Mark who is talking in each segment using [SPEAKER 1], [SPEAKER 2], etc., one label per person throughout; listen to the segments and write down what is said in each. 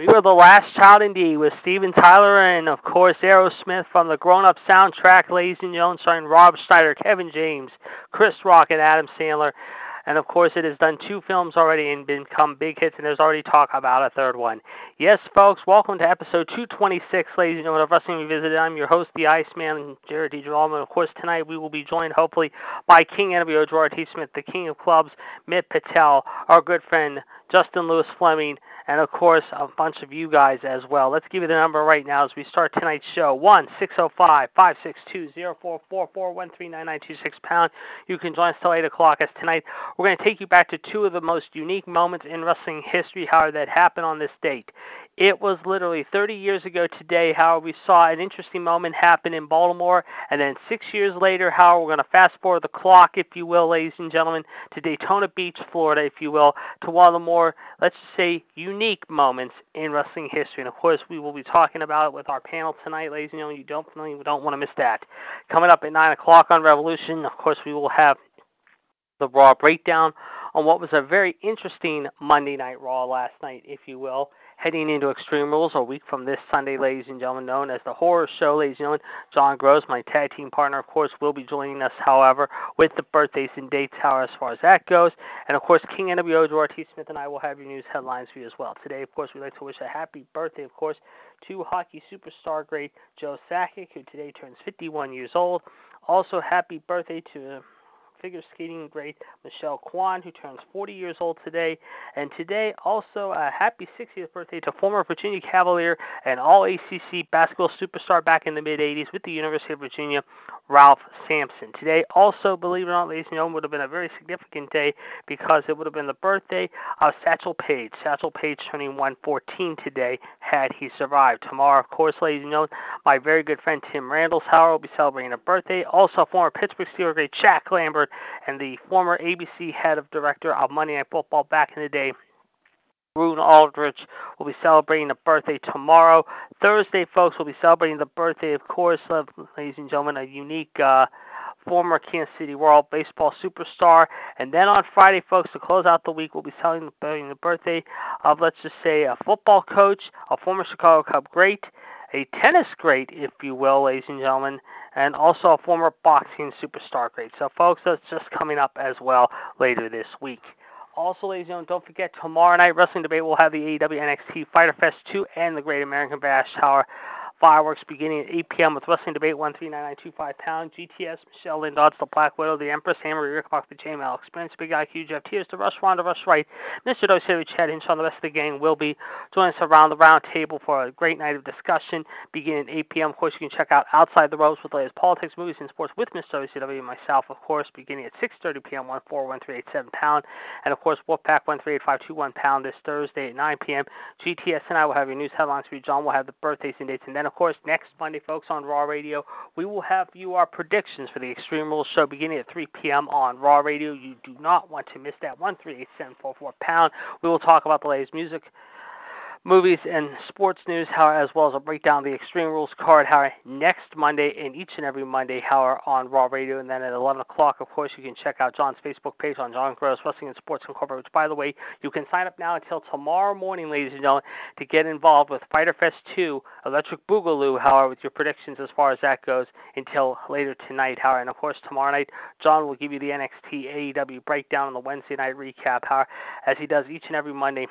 [SPEAKER 1] We were the last child indeed with Steven Tyler and of course Aerosmith from the Grown Up soundtrack, ladies and gentlemen, starring Rob Schneider, Kevin James, Chris Rock, and Adam Sandler. And of course, it has done two films already and become big hits, and there's already talk about a third one. Yes, folks, welcome to episode 226, ladies and gentlemen, of Wrestling Revisited. I'm your host, the Iceman, Jared D. Geralman. Of course, tonight we will be joined, hopefully, by King NWO Gerard T. Smith, the King of Clubs, Mitt Patel, our good friend Justin Lewis Fleming, and of course a bunch of you guys as well. Let's give you the number right now as we start tonight's show. One six zero five five six two zero four four four one three nine nine two six pound. You can join us till eight o'clock. As tonight we're going to take you back to two of the most unique moments in wrestling history, however, that happened on this date. It was literally 30 years ago today how we saw an interesting moment happen in Baltimore, and then six years later, how we're going to fast forward the clock, if you will, ladies and gentlemen, to Daytona Beach, Florida, if you will, to one of the more, let's just say, unique moments in wrestling history. And of course, we will be talking about it with our panel tonight, ladies and gentlemen. You don't, you don't want to miss that. Coming up at 9 o'clock on Revolution, of course, we will have the Raw breakdown on what was a very interesting Monday Night Raw last night, if you will heading into Extreme Rules a week from this Sunday, ladies and gentlemen, known as the Horror Show, ladies and gentlemen. John Gross, my tag team partner, of course, will be joining us, however, with the birthdays and dates, however, as far as that goes. And, of course, King NWO, Gerard T. Smith, and I will have your news headlines for you as well. Today, of course, we'd like to wish a happy birthday, of course, to hockey superstar great Joe Sakic, who today turns 51 years old. Also, happy birthday to figure skating great Michelle Kwan, who turns 40 years old today. And today, also, a happy 60th birthday to former Virginia Cavalier and all ACC basketball superstar back in the mid 80s with the University of Virginia, Ralph Sampson. Today, also, believe it or not, ladies and gentlemen, would have been a very significant day because it would have been the birthday of Satchel Paige. Satchel Paige turning 114 today had he survived. Tomorrow, of course, ladies and gentlemen, my very good friend Tim Randall's will be celebrating a birthday. Also, former Pittsburgh Steelers great Jack Lambert and the former ABC head of director of Monday Night Football back in the day, Roone Arledge will be celebrating a birthday tomorrow. Thursday, folks, will be celebrating the birthday, of course, of, ladies and gentlemen, a unique uh, former Kansas City Royal baseball superstar. And then on Friday, folks, to close out the week, we'll be celebrating the birthday of, let's just say, a football coach, a former Chicago Cub great, a tennis great, if you will, ladies and gentlemen, and also a former boxing superstar great. So, folks, that's just coming up as well later this week. Also, ladies and gentlemen, don't forget tomorrow night Wrestling Debate will have the AEW NXT Fighter Fest 2 and the Great American Bash Tower Fireworks beginning at 8 p.m. with Wrestling Debate 139925 pound. GTS, Michelle Lynn Dodds, The Black Widow, The Empress, Hammer, Rick Mark, The J-Mail Experience, Big IQ, Jeff Tears, The Rush, Ronda, Rush Right, Mr. Dosevich, Chad Hinch, on the rest of the gang will be joining us around the round table for a great night of discussion beginning at 8 p.m. Of course, you can check out Outside the Ropes with latest politics, movies, and sports with Mr. WCW and myself, of course, beginning at 6.30 p.m. 141387 pound. And, of course, Wolfpack 138521 pound this Thursday at 9 p.m. GTS and I will have your news headlines for you. John will have the birthdays and dates. And then, of course, next Monday, folks, on Raw Radio. We will have you our predictions for the Extreme Rules show beginning at 3 p.m. on Raw Radio. You do not want to miss that. 138744 pound. We will talk about the latest music movies and sports news, how as well as a breakdown of the Extreme Rules card, how next Monday and each and every Monday, how on Raw Radio, and then at 11 o'clock, of course, you can check out John's Facebook page on John Gross Wrestling and Sports Incorporated. Which, by the way, you can sign up now until tomorrow morning, ladies and gentlemen, to get involved with Fighter Fest 2, Electric Boogaloo, however, with your predictions as far as that goes, until later tonight, however, and of course tomorrow night, John will give you the NXT AEW breakdown on the Wednesday night recap, however, as he does each and every Monday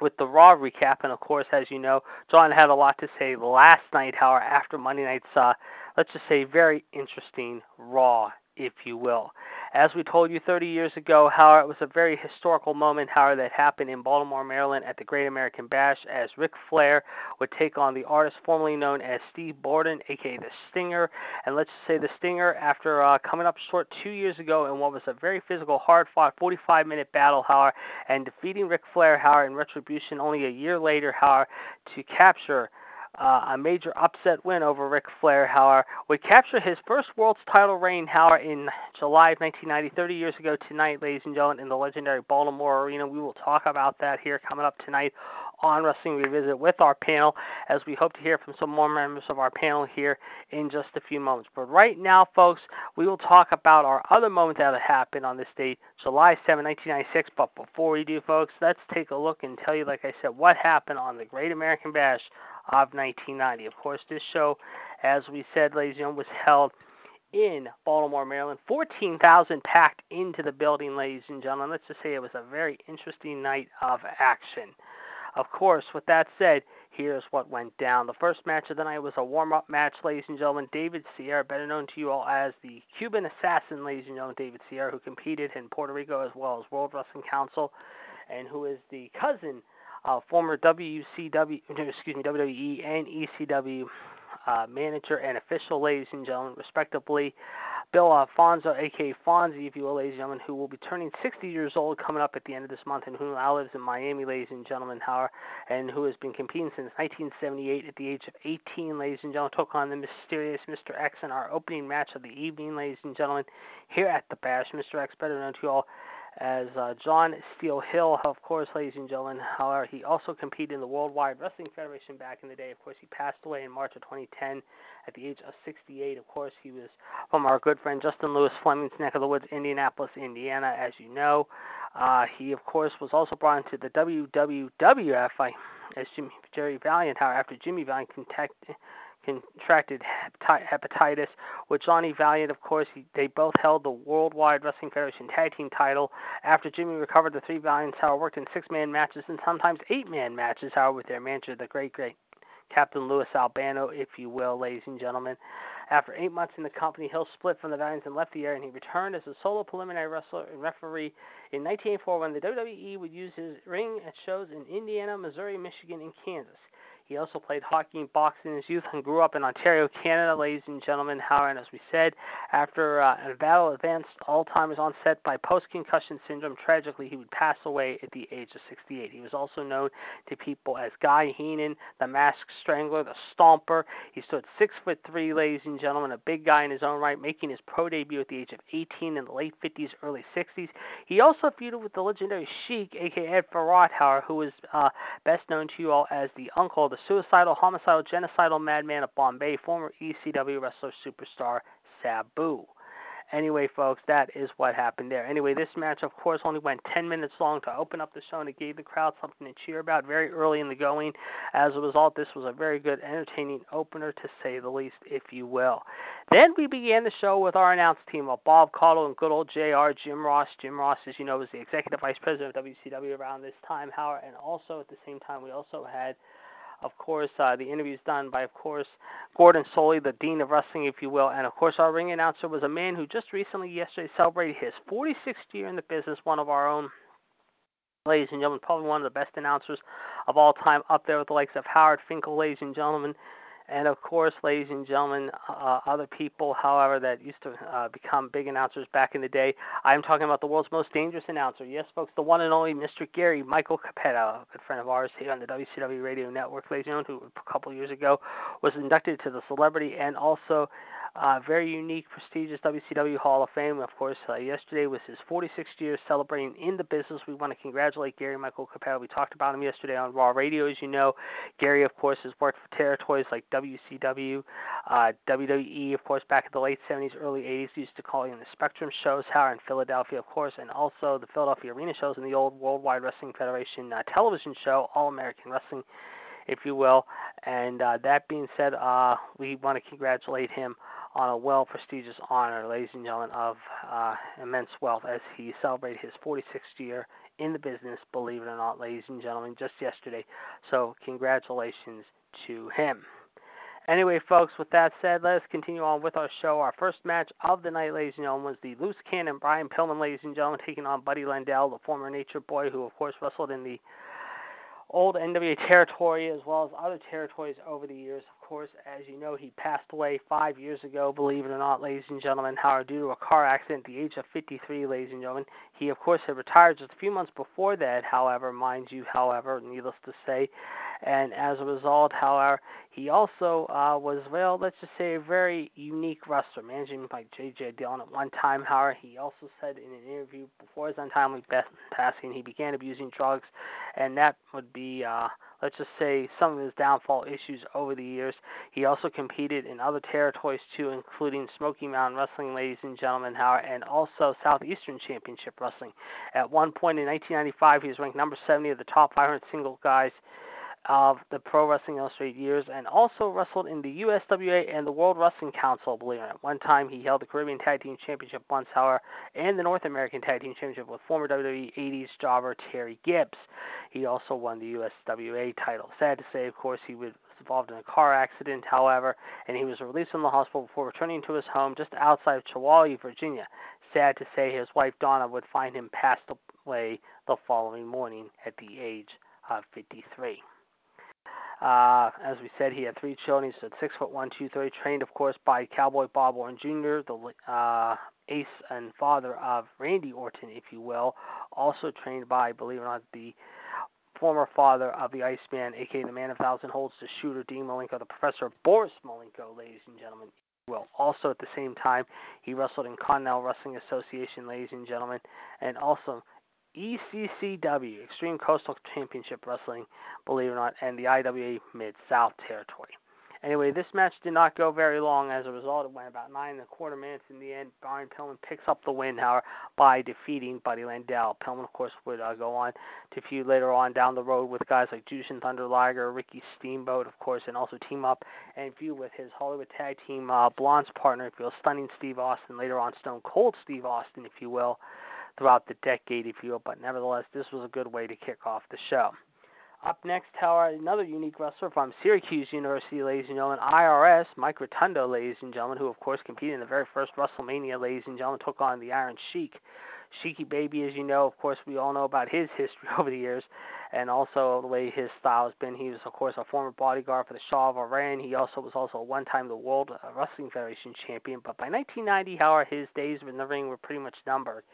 [SPEAKER 1] with the Raw recap. And of course, as you know, John had a lot to say last night, however, after Monday night's, uh, let's just say, very interesting Raw, if you will. As we told you 30 years ago, how it was a very historical moment, how that happened in Baltimore, Maryland at the Great American Bash as Ric Flair would take on the artist formerly known as Steve Borden, aka the Stinger. And let's just say the Stinger, after uh, coming up short two years ago in what was a very physical, hard fought 45 minute battle, however, and defeating Ric Flair, however, in retribution only a year later, however, to capture uh, a major upset win over Ric Flair, however, would capture his first world's title reign, however, in July of 1990, 30 years ago tonight, ladies and gentlemen, in the legendary Baltimore Arena. We will talk about that here coming up tonight on Wrestling Revisit with our panel, as we hope to hear from some more members of our panel here in just a few moments. But right now, folks, we will talk about our other moment that happened on this date, July 7, 1996. But before we do, folks, let's take a look and tell you, like I said, what happened on the Great American Bash of 1990. Of course, this show, as we said, ladies and gentlemen, was held in Baltimore, Maryland. 14,000 packed into the building, ladies and gentlemen. Let's just say it was a very interesting night of action. Of course, with that said, here's what went down. The first match of the night was a warm up match, ladies and gentlemen. David Sierra, better known to you all as the Cuban Assassin, ladies and gentlemen, David Sierra, who competed in Puerto Rico as well as World Wrestling Council, and who is the cousin uh, former WCW, excuse me, WWE and ECW uh, manager and official, ladies and gentlemen, respectively. Bill uh, Alfonso, aka Fonzie, if you will, ladies and gentlemen, who will be turning 60 years old coming up at the end of this month, and who now lives in Miami, ladies and gentlemen, however, and who has been competing since 1978 at the age of 18, ladies and gentlemen, took on the mysterious Mr. X in our opening match of the evening, ladies and gentlemen, here at the Bash. Mr. X, better known to you all as uh, John Steele Hill, of course, ladies and gentlemen. However, he also competed in the Worldwide Wrestling Federation back in the day. Of course, he passed away in March of 2010 at the age of 68. Of course, he was from our good friend Justin Lewis Fleming's neck of the woods, Indianapolis, Indiana, as you know. Uh, he, of course, was also brought into the WWF as Jimmy, Jerry Valiant. However, after Jimmy Valiant contacted contracted hepatitis. With Johnny Valiant, of course, he, they both held the Worldwide Wrestling Federation Tag Team title. After Jimmy recovered, the three Valiants, however, worked in six-man matches and sometimes eight-man matches, however, with their manager, the great, great Captain Louis Albano, if you will, ladies and gentlemen. After eight months in the company, Hill split from the Valiants and left the area, and he returned as a solo preliminary wrestler and referee in 1984 when the WWE would use his ring at shows in Indiana, Missouri, Michigan, and Kansas. He also played hockey and boxing in his youth and grew up in Ontario, Canada, ladies and gentlemen. However, as we said, after uh, a battle advanced Alzheimer's onset by post-concussion syndrome, tragically he would pass away at the age of 68. He was also known to people as Guy Heenan, the Masked Strangler, the Stomper. He stood six foot three, ladies and gentlemen, a big guy in his own right, making his pro debut at the age of 18 in the late 50s, early 60s. He also feuded with the legendary Sheik, aka Ed Farhat, however, who is uh, best known to you all as the uncle the suicidal, homicidal, genocidal madman of Bombay, former ECW wrestler superstar Sabu. Anyway, folks, that is what happened there. Anyway, this match, of course, only went 10 minutes long to open up the show, and it gave the crowd something to cheer about very early in the going. As a result, this was a very good, entertaining opener, to say the least, if you will. Then we began the show with our announce team of Bob Caudle and good old JR, Jim Ross. Jim Ross, as you know, was the executive vice president of WCW around this time, Howard, and also at the same time, we also had of course, uh, the interviews done by, of course, Gordon Solie, the dean of wrestling, if you will, and of course, our ring announcer was a man who just recently, yesterday, celebrated his 46th year in the business. One of our own, ladies and gentlemen, probably one of the best announcers of all time, up there with the likes of Howard Finkel, ladies and gentlemen and of course, ladies and gentlemen, uh, other people, however, that used to uh, become big announcers back in the day. I'm talking about the world's most dangerous announcer. Yes, folks, the one and only Mr. Gary Michael Cappetta, a good friend of ours here on the WCW Radio Network, ladies and gentlemen, who a couple years ago was inducted to the celebrity and also uh, very unique, prestigious WCW Hall of Fame. Of course, uh, yesterday was his 46th year celebrating in the business. We want to congratulate Gary Michael Cappetta. We talked about him yesterday on Raw Radio, as you know. Gary, of course, has worked for territories like WCW, uh, WWE, of course, back in the late 70s, early 80s, used to call in the Spectrum shows, Howard in Philadelphia, of course, and also the Philadelphia Arena shows and the old Worldwide Wrestling Federation uh, television show, All American Wrestling if you will. And uh, that being said, uh, we want to congratulate him on a well prestigious honor, ladies and gentlemen, of uh, immense wealth as he celebrated his 46th year in the business, believe it or not, ladies and gentlemen, just yesterday. So, congratulations to him. Anyway, folks, with that said, let us continue on with our show. Our first match of the night, ladies and gentlemen, was the loose cannon Brian Pillman, ladies and gentlemen, taking on Buddy Landel, the former Nature Boy, who, of course, wrestled in the old NWA territory as well as other territories over the years. Of course, as you know, he passed away five years ago, believe it or not, ladies and gentlemen, Howard, due to a car accident at the age of 53, ladies and gentlemen. He, of course, had retired just a few months before that, however, mind you, however, needless to say. And as a result, however, he also uh, was, well, let's just say, a very unique wrestler, managing by J.J. Dillon at one time. However, he also said in an interview before his untimely passing, he began abusing drugs, and that would be, uh, let's just say, some of his downfall issues over the years. He also competed in other territories too, including Smoky Mountain Wrestling, ladies and gentlemen, Howard, and also Southeastern Championship Wrestling. At one point in 1995, he was ranked number 70 of the top 500 single guys of the Pro Wrestling Illustrated years and also wrestled in the USWA and the World Wrestling Council, believe it. One time he held the Caribbean Tag Team Championship once, however, and the North American Tag Team Championship with former WWE 80s jobber Terry Gibbs. He also won the USWA title. Sad to say, of course, he was involved in a car accident, however, and he was released from the hospital before returning to his home just outside of Chilhowie, Virginia. Sad to say, his wife Donna would find him passed away the following morning at the age of 53. Uh, as we said, he had three children. He stood six foot one, two thirty. Trained, of course, by Cowboy Bob Orton Jr., the uh, ace and father of Randy Orton, if you will. Also trained by, believe it or not, the former father of the Iceman, aka the Man of Thousand Holds, the shooter Dean Malenko, the professor Boris Malenko, ladies and gentlemen, well. Also, at the same time, he wrestled in Continental Wrestling Association, ladies and gentlemen, and also ECCW, Extreme Coastal Championship Wrestling, believe it or not, and the IWA Mid South Territory. Anyway, this match did not go very long. As a result, it went about nine and a quarter minutes. In the end, Brian Pillman picks up the win, however, by defeating Buddy Landel. Pillman, of course, would uh, go on to feud later on down the road with guys like Jushin Thunder Liger, Ricky Steamboat, of course, and also team up and feud with his Hollywood Tag Team uh, Blondes partner, if you will, Stunning Steve Austin, later on Stone Cold Steve Austin, if you will, throughout the decade, if you will. But nevertheless, this was a good way to kick off the show. Up next, however, another unique wrestler from Syracuse University, ladies and gentlemen, IRS, Mike Rotundo, ladies and gentlemen, who of course competed in the very first WrestleMania, ladies and gentlemen, took on the Iron Sheik. Sheiky Baby, as you know, of course, we all know about his history over the years, and also the way his style has been. He was, of course, a former bodyguard for the Shah of Iran. He also was also a one time the World Wrestling Federation champion. But by 1990, however, his days in the ring were pretty much numbered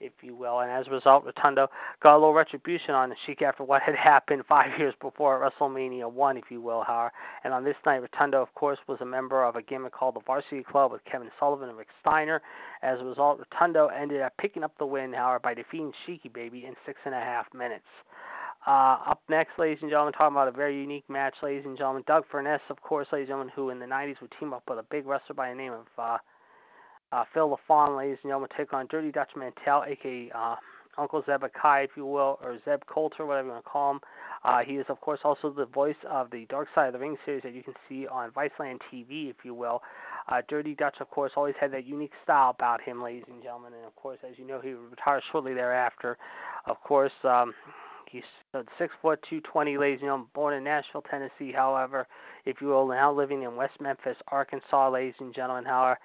[SPEAKER 1] if you will. And as a result, Rotundo got a little retribution on the Sheik after what had happened five years before at WrestleMania 1, if you will, however. And on this night, Rotundo, of course, was a member of a gimmick called the Varsity Club with Kevin Sullivan and Rick Steiner. As a result, Rotundo ended up picking up the win, however, by defeating Sheiky Baby in six and a half minutes. Uh, up next, ladies and gentlemen, talking about a very unique match, ladies and gentlemen. Doug Furnas, of course, ladies and gentlemen, who in the 90s would team up with a big wrestler by the name of uh, uh, Phil LaFon, ladies and gentlemen, take on Dirty Dutch Mantell, aka uh, Uncle Zebekiah, if you will, or Zeb Colter, whatever you want to call him. Uh, he is, of course, also the voice of the Dark Side of the Ring series that you can see on Viceland TV, if you will. Uh, Dirty Dutch, of course, always had that unique style about him, ladies and gentlemen. And, of course, as you know, he retired shortly thereafter. Of course, um, he's six foot two twenty, ladies and gentlemen, born in Nashville, Tennessee. However, if you will, now living in West Memphis, Arkansas, ladies and gentlemen. However,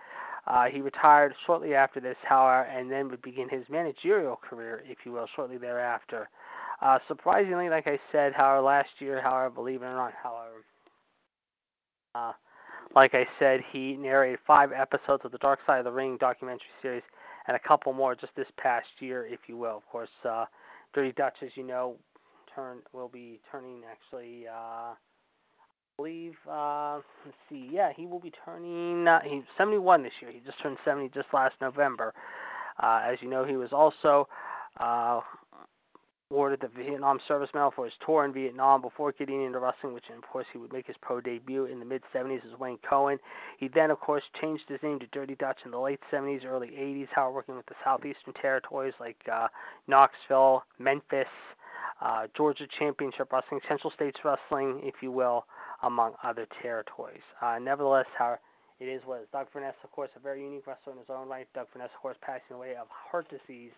[SPEAKER 1] uh, he retired shortly after this, however, and then would begin his managerial career, if you will, shortly thereafter. Uh, surprisingly, like I said, however, last year, however, believe it or not, however, uh, like I said, he narrated five episodes of the Dark Side of the Ring documentary series and a couple more just this past year, if you will. Of course, uh, Dirty Dutch, as you know, turn will be turning actually. Uh, believe, uh, let's see, yeah, he will be turning, uh, he's 71 this year. He just turned 70 just last November. Uh, as you know, he was also uh, awarded the Vietnam Service Medal for his tour in Vietnam before getting into wrestling, which of course he would make his pro debut in the mid 70s as Wayne Keown. He then, of course, changed his name to Dirty Dutch in the late 70s, early 80s, how working with the southeastern territories like uh, Knoxville, Memphis, uh, Georgia Championship Wrestling, Central States Wrestling, if you will among other territories. Uh, nevertheless, how it is is. Doug Furnas, of course, a very unique wrestler in his own right. Doug Furnas, of course, passing away of heart disease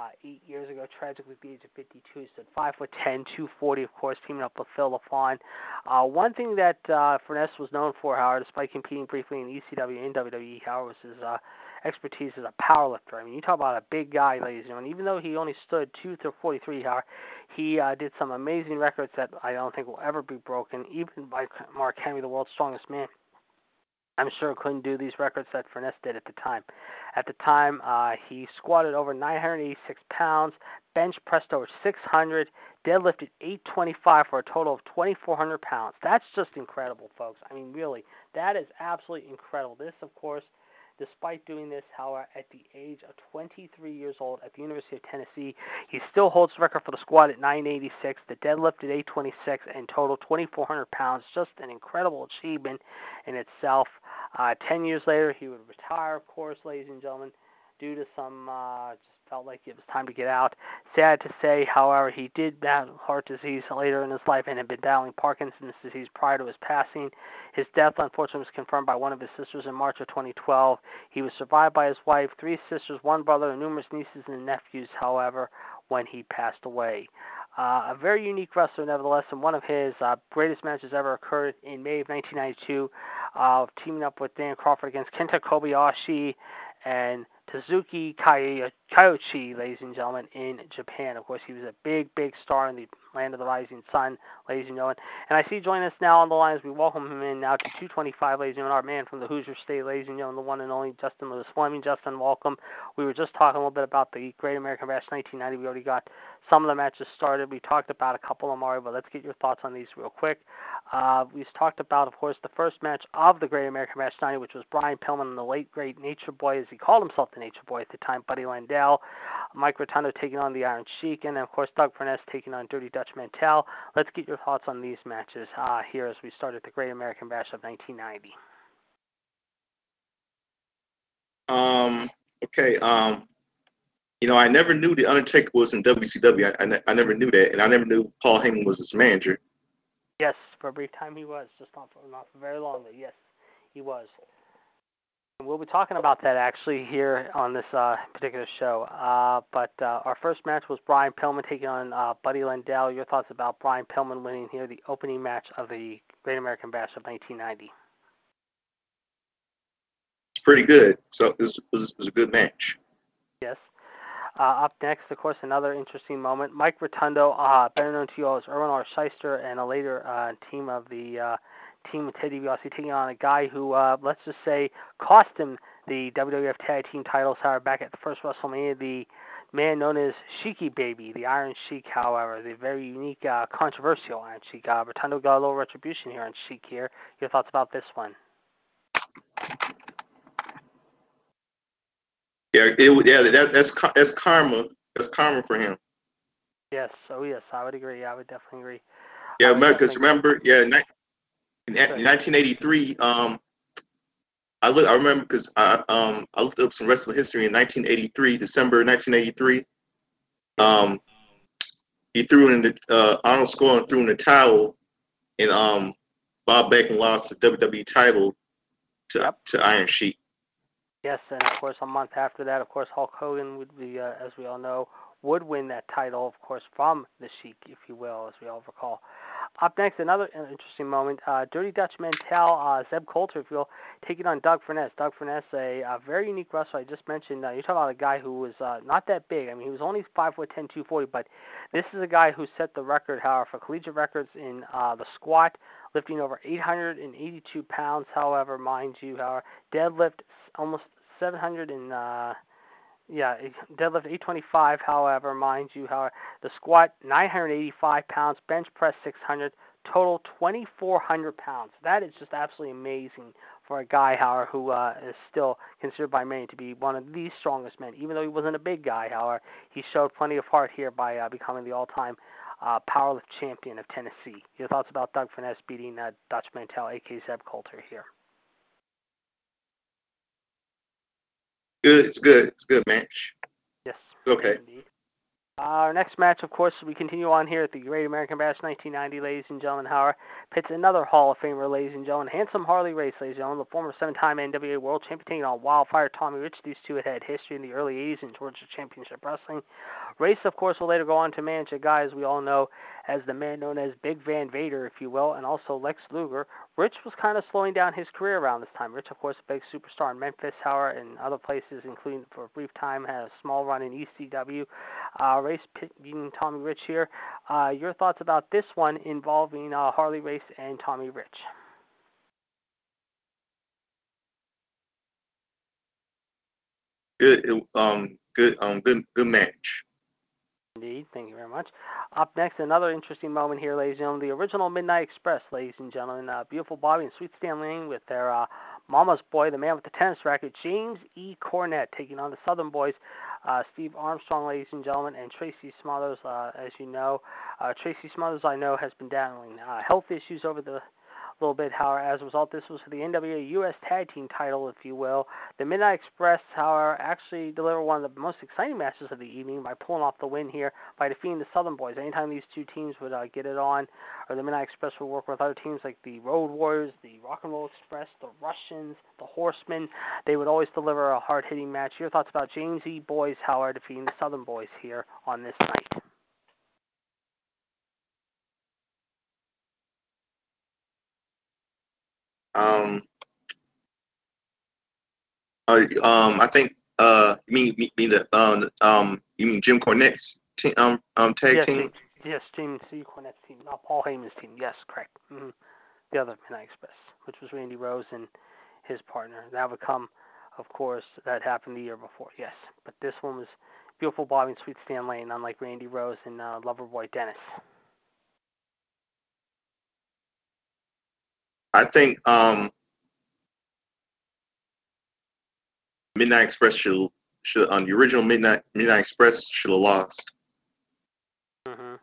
[SPEAKER 1] uh, eight years ago, tragically at the age of 52. He stood 5 foot 10, 240, of course, teaming up with Phil LaFon. Uh, one thing that uh, Furnas was known for, however, despite competing briefly in ECW and WWE, however, was his uh, expertise as a powerlifter. I mean, you talk about a big guy, ladies and gentlemen. Even though he only stood 2 to 43, however, he uh, did some amazing records that I don't think will ever be broken, even by Mark Henry, the world's strongest man. I'm sure couldn't do these records that Furnas did at the time. At the time, uh, he squatted over 986 pounds, bench pressed over 600, deadlifted 825 for a total of 2,400 pounds. That's just incredible, folks. I mean, really, that is absolutely incredible. This, of course, Despite doing this, however, at the age of 23 years old at the University of Tennessee, he still holds the record for the squat at 986, the deadlift at 826, and total 2,400 pounds. Just an incredible achievement in itself. Uh, ten years later, he would retire, of course, ladies and gentlemen, due to some uh, felt like it was time to get out. Sad to say, however, he did battle heart disease later in his life and had been battling Parkinson's disease prior to his passing. His death, unfortunately, was confirmed by one of his sisters in March of 2012. He was survived by his wife, three sisters, one brother, and numerous nieces and nephews, however, when he passed away. Uh, a very unique wrestler, nevertheless, and one of his uh, greatest matches ever occurred in May of 1992, uh, teaming up with Dan Kroffat against Kenta Kobashi and Tazuki uh, Kyoichi, ladies and gentlemen, in Japan. Of course, he was a big, big star in the land of the rising sun, ladies and gentlemen. And I see join us now on the line as we welcome him in now to 225, ladies and gentlemen, our man from the Hoosier State, ladies and gentlemen, the one and only Justin Lewis Fleming. Justin, welcome. We were just talking a little bit about the Great American Bash 1990. We already got some of the matches started. We talked about a couple of already, but let's get your thoughts on these real quick. Uh, we've talked about, of course, the first match of the Great American Bash 90, which was Brian Pillman and the late great Nature Boy, as he called himself the Nature Boy at the time, Buddy Landel, Mike Rotundo taking on the Iron Sheik, and of course Doug Furnas taking on Dirty Dutch Mantell. Let's get your thoughts on these matches uh, here as we start at the Great American Bash of 1990.
[SPEAKER 2] Um. Okay. Um. You know, I never knew the Undertaker was in WCW. I, I, I never knew that, and I never knew Paul Heyman was his manager.
[SPEAKER 1] Yes, for a brief time he was, just not for not for very long, but yes, he was. And we'll be talking about that actually here on this uh, particular show. Uh, but uh, our first match was Brian Pillman taking on uh, Buddy Landel. Your thoughts about Brian Pillman winning here the opening match of the Great American Bash of 1990?
[SPEAKER 2] It's pretty good. So it was, it was, it was a good match.
[SPEAKER 1] Yes. Uh, up next, of course, another interesting moment. Mike Rotundo, uh, better known to you all as Irwin R. Schyster, and a later uh, team of the uh, team with Ted DiBiase taking on a guy who, uh, let's just say, cost him the WWF Tag Team titles. However, back at the first WrestleMania, the man known as Sheiky Baby, the Iron Sheik, however, the very unique, uh, controversial Iron Sheik. Uh, Rotundo got a little retribution here on Sheik here. Your thoughts about this one?
[SPEAKER 2] Yeah, it, yeah, that, that's that's karma. That's karma for him.
[SPEAKER 1] Yes, oh yes, I would agree. I would definitely agree.
[SPEAKER 2] Yeah, because remember, yeah, in, in 1983, um, I look, I remember because I um I looked up some wrestling history in 1983, December 1983. Um, he threw in the uh, Arnold Skaaland threw in the towel, and um Bob Backlund lost the WWE title to
[SPEAKER 1] Yep.
[SPEAKER 2] to Iron Sheik.
[SPEAKER 1] Yes, and of course, a month after that, of course, Hulk Hogan would be, uh, as we all know, would win that title, of course, from the Sheik, if you will, as we all recall. Up next, another interesting moment. Uh, Dirty Dutch Mantell, uh, Zeb Colter, if you will, taking on Doug Furnas. Doug Furnas, a, a very unique wrestler. I just mentioned. Uh, you're talking about a guy who was uh, not that big. I mean, he was only five foot ten, two forty, but this is a guy who set the record, however, for collegiate records in uh, the squat, lifting over 882 pounds. However, mind you, however, deadlift almost 700 and uh, yeah, deadlift 825. However, mind you, however, the squat 985 pounds, bench press 600, total 2,400 pounds. That is just absolutely amazing for a guy, however, who uh, is still considered by many to be one of the strongest men. Even though he wasn't a big guy, however, he showed plenty of heart here by uh, becoming the all-time uh, powerlift champion of Tennessee. Your thoughts about Doug Furnas beating uh, Dutch Mantell, a.k.a. Zeb Colter here?
[SPEAKER 2] Good, it's good, it's a good match.
[SPEAKER 1] Yes.
[SPEAKER 2] Okay.
[SPEAKER 1] Indeed. Our next match, of course, we continue on here at the Great American Bash 1990, ladies and gentlemen. Howard pits another Hall of Famer, ladies and gentlemen. Handsome Harley Race, ladies and gentlemen, the former seven-time NWA World Champion on Wildfire Tommy Rich. These two had had history in the early 80s in Georgia Championship Wrestling. Race, of course, will later go on to manage a guy, as we all know, as the man known as Big Van Vader, if you will, and also Lex Luger. Rich was kind of slowing down his career around this time. Rich, of course, a big superstar in Memphis, Howard, and other places, including for a brief time, had a small run in ECW. Uh, Race pit- beating Tommy Rich here. Uh, your thoughts about this one involving uh, Harley Race and Tommy Rich?
[SPEAKER 2] Good, um, good, um, good, good match.
[SPEAKER 1] Indeed. Thank you very much. Up next, another interesting moment here, ladies and gentlemen. The original Midnight Express, ladies and gentlemen. Uh, beautiful Bobby and Sweet Stan Lane with their uh, mama's boy, the man with the tennis racket, James E. Cornette, taking on the Southern Boys, uh, Steve Armstrong, ladies and gentlemen, and Tracy Smothers. Uh, as you know, uh, Tracy Smothers, I know, has been battling uh, health issues over the little bit. However, as a result, this was for the NWA U.S. Tag Team title, if you will. The Midnight Express, however, actually delivered one of the most exciting matches of the evening by pulling off the win here by defeating the Southern Boys. Anytime these two teams would uh, get it on, or the Midnight Express would work with other teams like the Road Warriors, the Rock and Roll Express, the Russians, the Horsemen, they would always deliver a hard-hitting match. Your thoughts about James E. Boys, however, defeating the Southern Boys here on this night?
[SPEAKER 2] Um, uh, um, I think uh, you mean mean the um, um, you mean Jim Cornette's team, um, um, tag
[SPEAKER 1] yes,
[SPEAKER 2] team?
[SPEAKER 1] Yes, James C. Cornette's team, not Paul Heyman's team. Yes, correct. hmm The other Midnight Express, which was Randy Rose and his partner. That would come, of course, that happened the year before. Yes, but this one was beautiful Bobby and Sweet Stan Lane, unlike Randy Rose and uh, Loverboy Dennis.
[SPEAKER 2] I think um, Midnight Express should should on the original Midnight Midnight Express should have lost.
[SPEAKER 1] hmm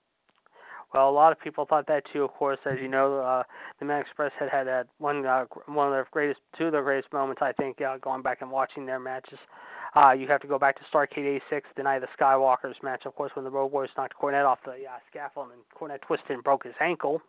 [SPEAKER 1] Well, a lot of people thought that too. Of course, as you know, uh, the Midnight Express had had that one uh, one of their greatest, two of their greatest moments. I think uh, going back and watching their matches. Uh, you have to go back to Starcade '86, the night of the Skywalkers match, of course, when the Road Warriors knocked Cornette off the uh, scaffold and Cornette twisted and broke his ankle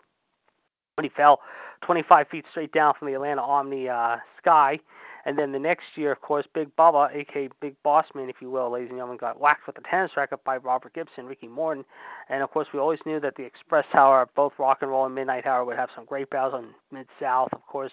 [SPEAKER 1] he fell 25 feet straight down from the Atlanta Omni uh, sky. And then the next year, of course, Big Bubba, aka Big Boss Man, if you will, ladies and gentlemen, got whacked with a tennis racket by Robert Gibson, Ricky Morton. And of course, we always knew that the Express Tower, both Rock and Roll and Midnight Hour, would have some great battles on Mid South. Of course,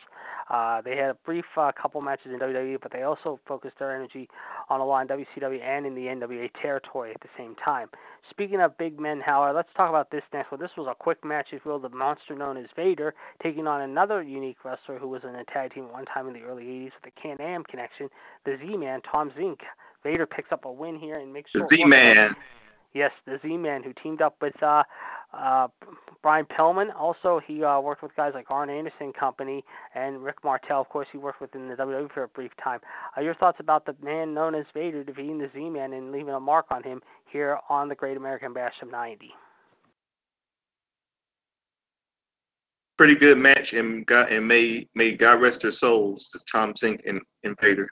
[SPEAKER 1] uh, they had a brief uh, couple matches in WWE, but they also focused their energy on a lot in WCW and in the NWA territory at the same time. Speaking of big men, however, let's talk about this next one. This was a quick match, if you will, the monster known as Vader taking on another unique wrestler who was in a tag team at one time in the early 80s with a Can Am connection, the Z Man, Tom Zenk. Vader picks up a win here and makes
[SPEAKER 2] sure. The Z Man.
[SPEAKER 1] Yes, the Z Man who teamed up with uh, uh, Brian Pillman. Also, he uh, worked with guys like Arn Anderson Company and Rick Martel. Of course, he worked with in the WWE for a brief time. Uh, your thoughts about the man known as Vader defeating the Z Man and leaving a mark on him here on the Great American Bash of '90?
[SPEAKER 2] Pretty good match, and God and may may God rest their souls to Tom Zenk and, and Vader.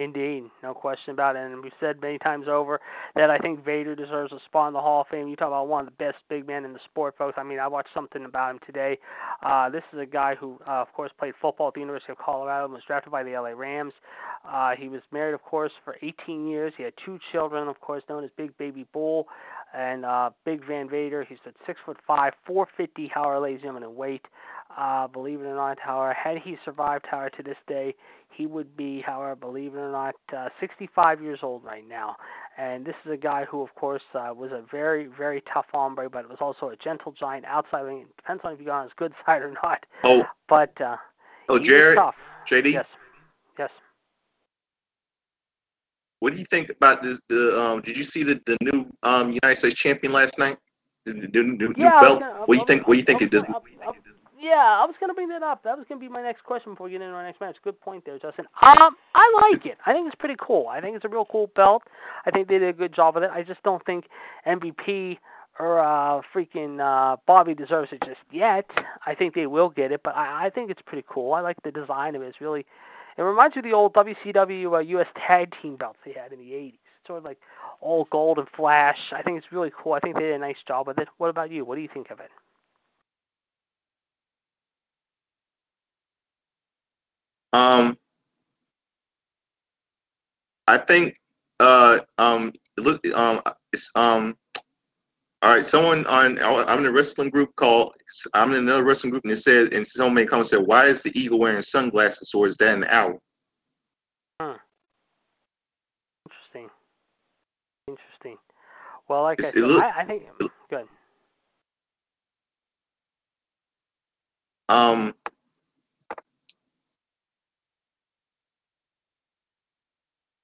[SPEAKER 1] Indeed, no question about it. And we've said many times over that I think Vader deserves a spot in the Hall of Fame. You talk about one of the best big men in the sport, folks. I mean, I watched something about him today. Uh, this is a guy who, uh, of course, played football at the University of Colorado, and was drafted by the LA Rams. Uh, he was married, of course, for 18 years. He had two children, of course, known as Big Baby Bull and uh, Big Van Vader. He's at six foot five, 450, however, ladies and gentlemen, in weight. Uh, believe it or not, however, had he survived, however, to this day, he would be, however, believe it or not, uh, 65 years old right now. And this is a guy who, of course, uh, was a very, very tough hombre, but was also a gentle giant outside. I mean, it depends on if you got on his good side or not.
[SPEAKER 2] Oh.
[SPEAKER 1] But uh,
[SPEAKER 2] oh, Jared,
[SPEAKER 1] tough.
[SPEAKER 2] JD.
[SPEAKER 1] Yes. Yes.
[SPEAKER 2] What do you think about this? The um, did you see the, the new um, United States champion last night? The, the, the new,
[SPEAKER 1] yeah,
[SPEAKER 2] belt.
[SPEAKER 1] Gonna,
[SPEAKER 2] what do you think? What do you think it does?
[SPEAKER 1] Yeah, I was going to bring that up. That was going to be my next question before we get into our next match. Good point there, Justin. Um, I like it. I think it's pretty cool. I think it's a real cool belt. I think they did a good job with it. I just don't think MVP or uh, freaking uh, Bobby deserves it just yet. I think they will get it, but I, I think it's pretty cool. I like the design of it. It's really, it reminds me of the old WCW uh, U.S. Tag Team belts they had in the '80s. Sort of like all gold and flash. I think it's really cool. I think they did a nice job with it. What about you? What do you think of it?
[SPEAKER 2] Um, I think uh um look um it's um all right someone on I'm in a wrestling group called I'm in another wrestling group and it said and someone made comment said why is the eagle wearing sunglasses or is that an owl?
[SPEAKER 1] Huh. Interesting. Interesting. Well, like
[SPEAKER 2] It's-
[SPEAKER 1] I said,
[SPEAKER 2] it look-
[SPEAKER 1] I, I think good.
[SPEAKER 2] Um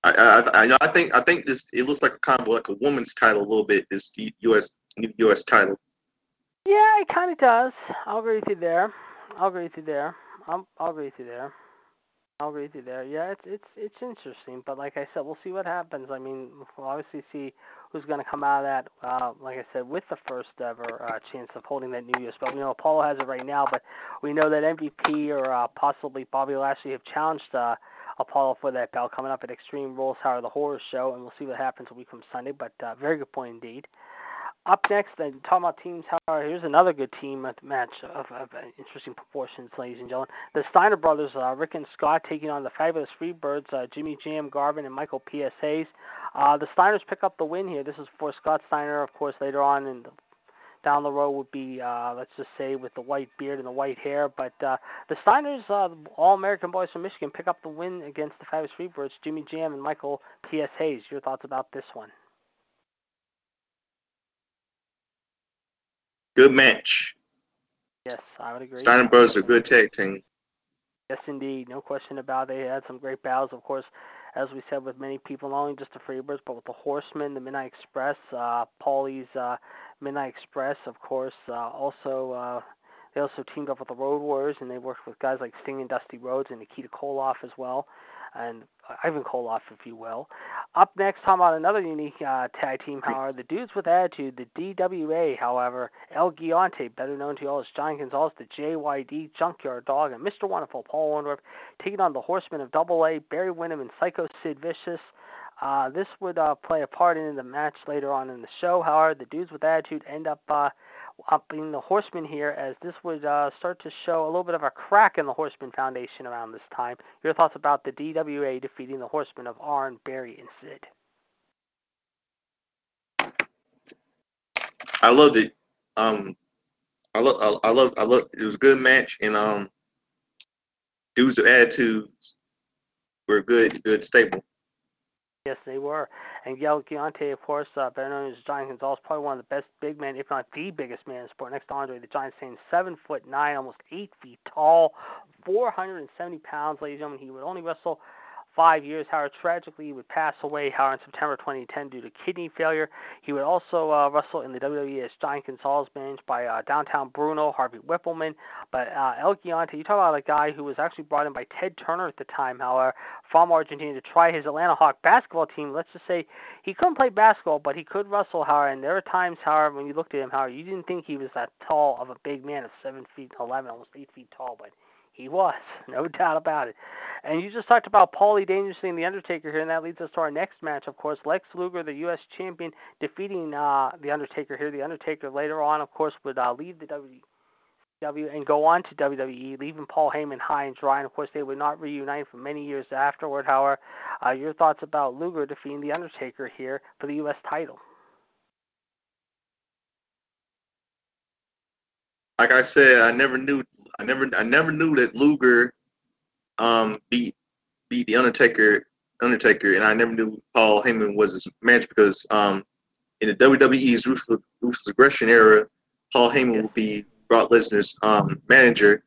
[SPEAKER 2] I, I, I know. I think I think this it looks like a combo, like a woman's title a little bit. This U.S. U.S. title.
[SPEAKER 1] Yeah, it kind of does. I'll agree with you there. I'll agree with you there. I'll, I'll agree with you there. I'll agree with you there. Yeah, it's it's it's interesting, but like I said, we'll see what happens. I mean, we'll obviously see who's going to come out of that. Uh, like I said, with the first ever uh, chance of holding that New Year's belt. We know Apollo has it right now, but we know that MVP or uh, possibly Bobby Lashley have challenged uh, Apollo for that belt coming up at Extreme Rules Hour, the horror show, and we'll see what happens a week from Sunday. But uh, very good point indeed. Up next, and talking about teams, here's another good team match of, of interesting proportions, ladies and gentlemen. The Steiner brothers, uh, Rick and Scott, taking on the fabulous Freebirds, uh, Jimmy Jam Garvin and Michael P.S. Hayes. Uh, the Steiners pick up the win here. This is for Scott Steiner, of course, later on in the down the road would be, uh, let's just say, with the white beard and the white hair. But uh, the Steiners, uh, all American boys from Michigan, pick up the win against the Fabulous Freebirds, Jimmy Jam and Michael P.S. Hayes. Your thoughts about this one?
[SPEAKER 2] Good match.
[SPEAKER 1] Yes, I would agree.
[SPEAKER 2] Steiner brothers are a good tag team.
[SPEAKER 1] Yes, indeed, no question about it. They had some great battles, of course. As we said, with many people, not only just the Freebirds, but with the Horsemen, the Midnight Express, uh, Paulie's uh, Midnight Express, of course. Uh, also, uh, they also teamed up with the Road Warriors, and they worked with guys like Sting and Dusty Rhodes and Nikita Koloff as well and Ivan Koloff, if you will. Up next, talking about another unique uh, tag team, however, the dudes with attitude, the DWA, however, El Gigante, better known to you all as John Gonzalez, the JYD Junkyard Dog, and Mr. Wonderful Paul Orndorff, taking on the Horsemen of Double A, Barry Windham and Psycho Sid Vicious. Uh, this would uh, play a part in the match later on in the show. However, the dudes with attitude end up uh, up in the Horsemen here, as this would uh, start to show a little bit of a crack in the Horseman Foundation around this time. Your thoughts about the DWA defeating the Horsemen of Arn, Barry, and Sid?
[SPEAKER 2] I loved it. Um, I love, I, I love, I love. It was a good match, and um, dudes of attitudes were good, good stable.
[SPEAKER 1] Yes, they were. And El Gigante, of course, uh, better known as Giant Gonzalez, probably one of the best big men, if not the biggest man in sport. Next to Andre the Giant, saying seven foot nine, almost eight feet tall, 470 pounds, ladies and gentlemen. He would only wrestle five years. Howard tragically would pass away, Howard, in September 2010 due to kidney failure. He would also uh, wrestle in the WWE as Giant Gonzalez, managed by uh, Downtown Bruno, Harvey Wippleman. But uh, El Gigante, you talk about a guy who was actually brought in by Ted Turner at the time, however, from Argentina to try his Atlanta Hawk basketball team. Let's just say he couldn't play basketball, but he could wrestle, Howard. And there are times, Howard, when you looked at him, Howard, you didn't think he was that tall of a big man of 7 feet 11, almost 8 feet tall, but he was, no doubt about it. And you just talked about Paulie Dangerously and The Undertaker here, and that leads us to our next match, of course. Lex Luger, the U.S. champion, defeating uh, The Undertaker here. The Undertaker later on, of course, would uh, leave the WWE and go on to WWE, leaving Paul Heyman high and dry. And of course, they would not reunite for many years afterward. However, uh, your thoughts about Luger defeating The Undertaker here for the U.S. title?
[SPEAKER 2] Like I said, I never knew I never I never knew that Luger um beat beat the Undertaker Undertaker, and I never knew Paul Heyman was his manager because um in the WWE's ruthless, ruthless aggression era, Paul Heyman would be Brock Lesnar's um manager,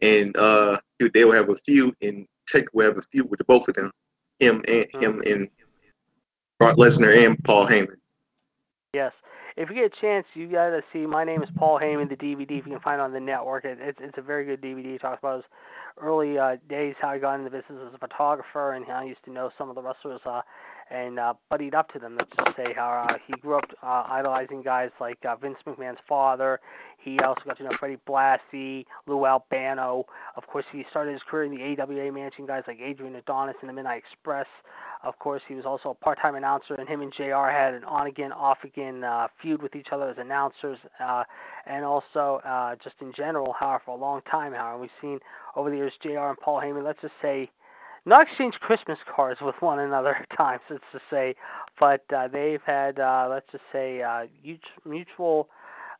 [SPEAKER 2] and uh they will have a feud, and Taker will have a feud with the both of them, him and him and Brock Lesnar and Paul Heyman.
[SPEAKER 1] Yes if you get a chance, you got to see My Name is Paul Heyman, the DVD, if you can find it on the network. It, it's, it's a very good DVD. It talks about his early uh, days, how he got into the business as a photographer, and how he used to know some of the wrestlers uh, and uh, buddied up to them. Let's just say how uh, he grew up uh, idolizing guys like uh, Vince McMahon's father. He also got to know Freddie Blassie, Lou Albano. Of course, he started his career in the AWA, managing guys like Adrian Adonis and the Midnight Express. Of course, he was also a part-time announcer, and him and JR had an on-again, off-again uh, feud with each other as announcers, uh, and also uh, just in general, however, for a long time, however, we've seen over the years JR and Paul Heyman, let's just say, not exchange Christmas cards with one another at times, let's just say, but uh, they've had, uh, let's just say, uh, mutual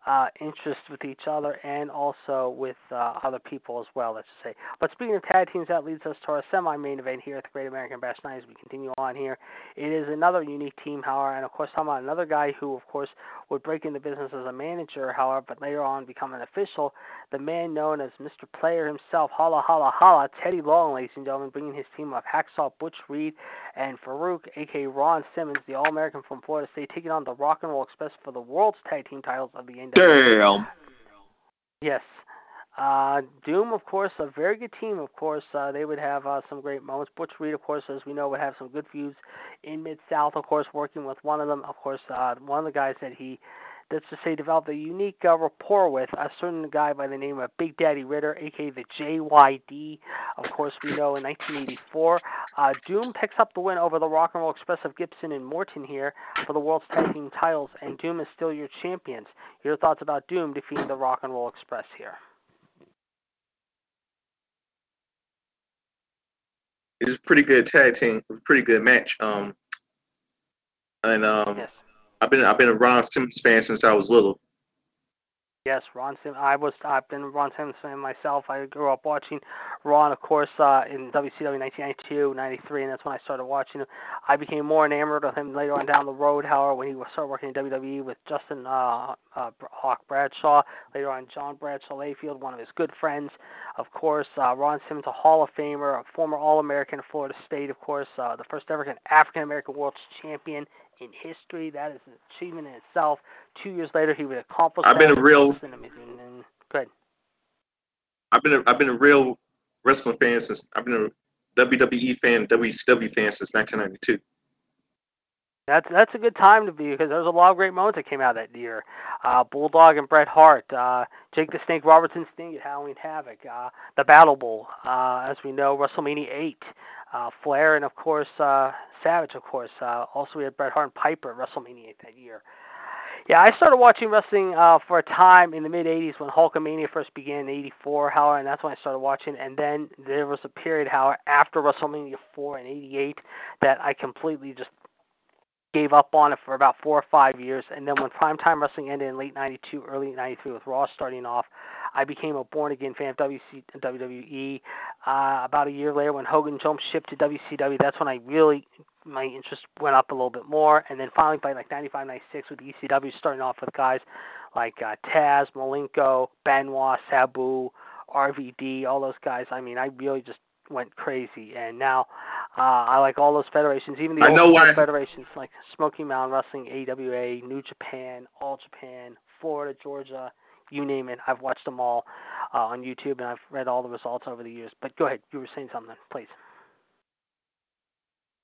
[SPEAKER 1] uh, interest with each other and also with uh, other people as well, let's just say. But speaking of tag teams, that leads us to our semi-main event here at the Great American Bash Night as we continue on here. It is another unique team, however, and of course, talking about another guy who, of course, would break into business as a manager, however, but later on become an official, the man known as Mr. Player himself, holla, holla, holla, Teddy Long, ladies and gentlemen, bringing his team of Hacksaw Butch Reed and Farooq, aka Ron Simmons, the All-American from Florida State, taking on the Rock and Roll Express for the World's Tag Team titles of the.
[SPEAKER 2] Damn.
[SPEAKER 1] Yes. Uh, Doom, of course, a very good team. Of course, uh, they would have uh, some great moments. Butch Reed, of course, as we know, would have some good feuds in Mid South. Of course, working with one of them. Of course, uh, one of the guys that he let's just say, developed a unique uh, rapport with a certain guy by the name of Big Daddy Ritter, aka the JYD. Of course, we know in 1984, uh, Doom picks up the win over the Rock and Roll Express of Gibson and Morton here for the World's Tag Team titles, and Doom is still your champions. Your thoughts about Doom defeating the Rock and Roll Express here?
[SPEAKER 2] It was a pretty good tag team, pretty good match. Um, and um, yes. I've been I've been a Ron Simmons fan since I was little.
[SPEAKER 1] Yes, Ron Simmons. I was I've been a Ron Simmons fan myself. I grew up watching Ron, of course, uh, in WCW 1992, 93, and that's when I started watching him. I became more enamored of him later on down the road, however, when he was started working in WWE with Justin uh, uh, Hawk Bradshaw. Later on, John Bradshaw Layfield, one of his good friends. Of course, uh, Ron Simmons, a Hall of Famer, a former All-American of Florida State, of course, uh, the first ever African American World Champion in history. That is an achievement in itself. Two years later, he would accomplish.
[SPEAKER 2] I've been a real.
[SPEAKER 1] good.
[SPEAKER 2] I've been a, I've been a real wrestling fan since I've been a WWE fan, WCW fan since 1992.
[SPEAKER 1] That's that's a good time to be because there was a lot of great moments that came out that year. Uh, Bulldog and Bret Hart, uh, Jake the Snake Roberts and Sting at Halloween Havoc, uh, the Battle Bowl, uh, as we know, WrestleMania 8, uh, Flair, and of course uh, Savage, of course. Uh, also, we had Bret Hart and Piper at WrestleMania that year. Yeah, I started watching wrestling uh, for a time in the mid '80s when Hulkamania first began in '84, however, and that's when I started watching. And then there was a period, however, after WrestleMania 4 and '88 that I completely just gave up on it for about four or five years. And then when primetime wrestling ended in late '92, early '93 with Raw starting off, I became a born again fan of WC, WWE. Uh, about a year later, when Hogan jumped ship to WCW, that's when I really my interest went up a little bit more. And then finally, by like 95, 96, with ECW starting off with guys like uh, Taz, Malenko, Benoit, Sabu, RVD, all those guys. I mean, I really just went crazy. And now uh, I like all those federations, even the
[SPEAKER 2] I
[SPEAKER 1] old federations like Smoky Mountain Wrestling, AWA, New Japan, All Japan, Florida, Georgia, you name it. I've watched them all uh, on YouTube, and I've read all the results over the years. But go ahead, you were saying something, please.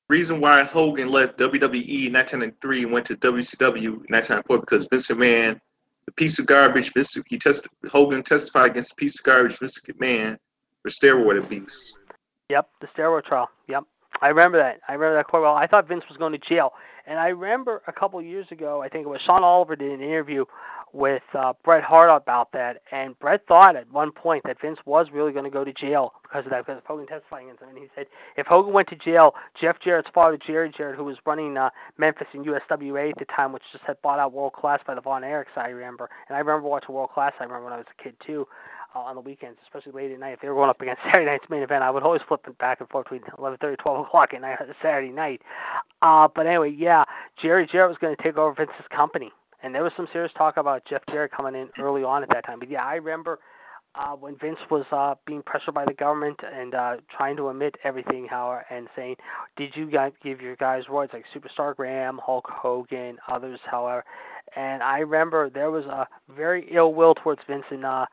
[SPEAKER 2] Reason why Hogan left WWE in 1993 and went to WCW in 1994 because Vince McMahon, the piece of garbage, Vince, he test, Hogan testified against the piece of garbage Vince McMahon for steroid abuse.
[SPEAKER 1] Yep, the steroid trial. Yep. I remember that. I remember that quite well. I thought Vince was going to jail, and I remember a couple of years ago, I think it was Sean Oliver did an interview with uh, Bret Hart about that, and Bret thought at one point that Vince was really going to go to jail because of that, because of Hogan testifying against him. And he said if Hogan went to jail, Jeff Jarrett's father, Jerry Jarrett, who was running uh, Memphis and USWA at the time, which just had bought out World Class by the Von Erichs, I remember, and I remember watching World Class. I remember when I was a kid too uh, on the weekends, especially late at night. If they were going up against Saturday night's main event, I would always flip it back and forth between 11:30, 12 o'clock at night, Saturday night. Uh, but anyway, yeah, Jerry Jarrett was going to take over Vince's company, and there was some serious talk about Jeff Jarrett coming in early on at that time. But yeah, I remember uh, when Vince was uh, being pressured by the government and uh, trying to omit everything, however, and saying, "Did you guys give your guys words like Superstar Graham, Hulk Hogan, others, however?" And I remember there was a very ill will towards Vince and uh,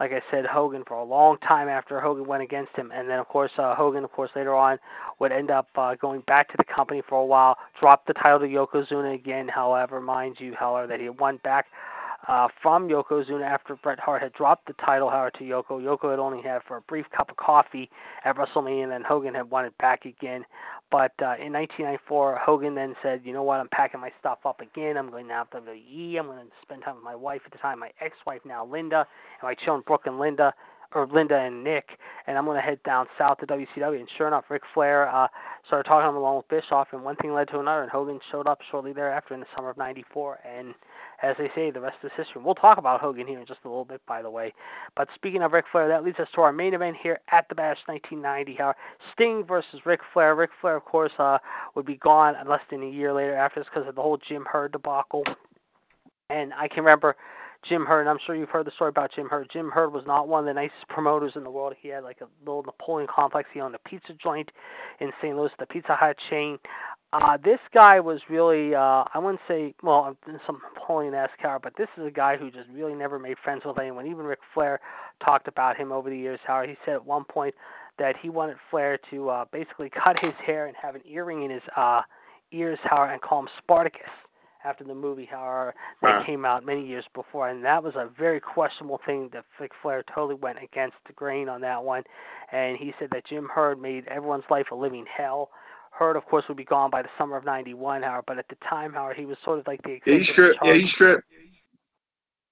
[SPEAKER 1] like I said, Hogan for a long time after Hogan went against him, and then of course uh, Hogan, of course, later on would end up uh, going back to the company for a while, dropped the title to Yokozuna again. However, mind you, however, that he won back uh, from Yokozuna after Bret Hart had dropped the title, however, to Yoko. Yoko had only had for a brief cup of coffee at WrestleMania, and then Hogan had won it back again. But uh, in 1994, Hogan then said, "You know what? I'm packing my stuff up again. I'm going to WWE. I'm going to spend time with my wife at the time, my ex-wife now, Linda, and my children, Brooke and Linda." Or Linda and Nick, and I'm going to head down south to WCW. And sure enough, Ric Flair uh, started talking along with Bischoff, and one thing led to another, and Hogan showed up shortly thereafter in the summer of '94, and as they say, the rest is history. We'll talk about Hogan here in just a little bit, by the way. But speaking of Ric Flair, that leads us to our main event here at the Bash 1990. How Sting versus Ric Flair. Ric Flair, of course, uh, would be gone less than a year later after this because of the whole Jim Herd debacle. And I can remember Jim Herd. I'm sure you've heard the story about Jim Herd. Jim Herd was not one of the nicest promoters in the world. He had like a little Napoleon complex. He owned a pizza joint in St. Louis, the Pizza Hut chain. Uh, this guy was really, uh, I wouldn't say, well, some Napoleon-esque character, but this is a guy who just really never made friends with anyone. Even Ric Flair talked about him over the years. How he said at one point that he wanted Flair to uh, basically cut his hair and have an earring in his uh, ears, how and call him Spartacus after the movie, however, that came out many years before, and that was a very questionable thing that Ric Flair totally went against the grain on that one, and he said that Jim Herd made everyone's life a living hell, Herd, of course, would be gone by the summer of '91, Howard. But at the time, Howard, he was sort of like the
[SPEAKER 2] yeah, he stripped. Yeah, he stripped.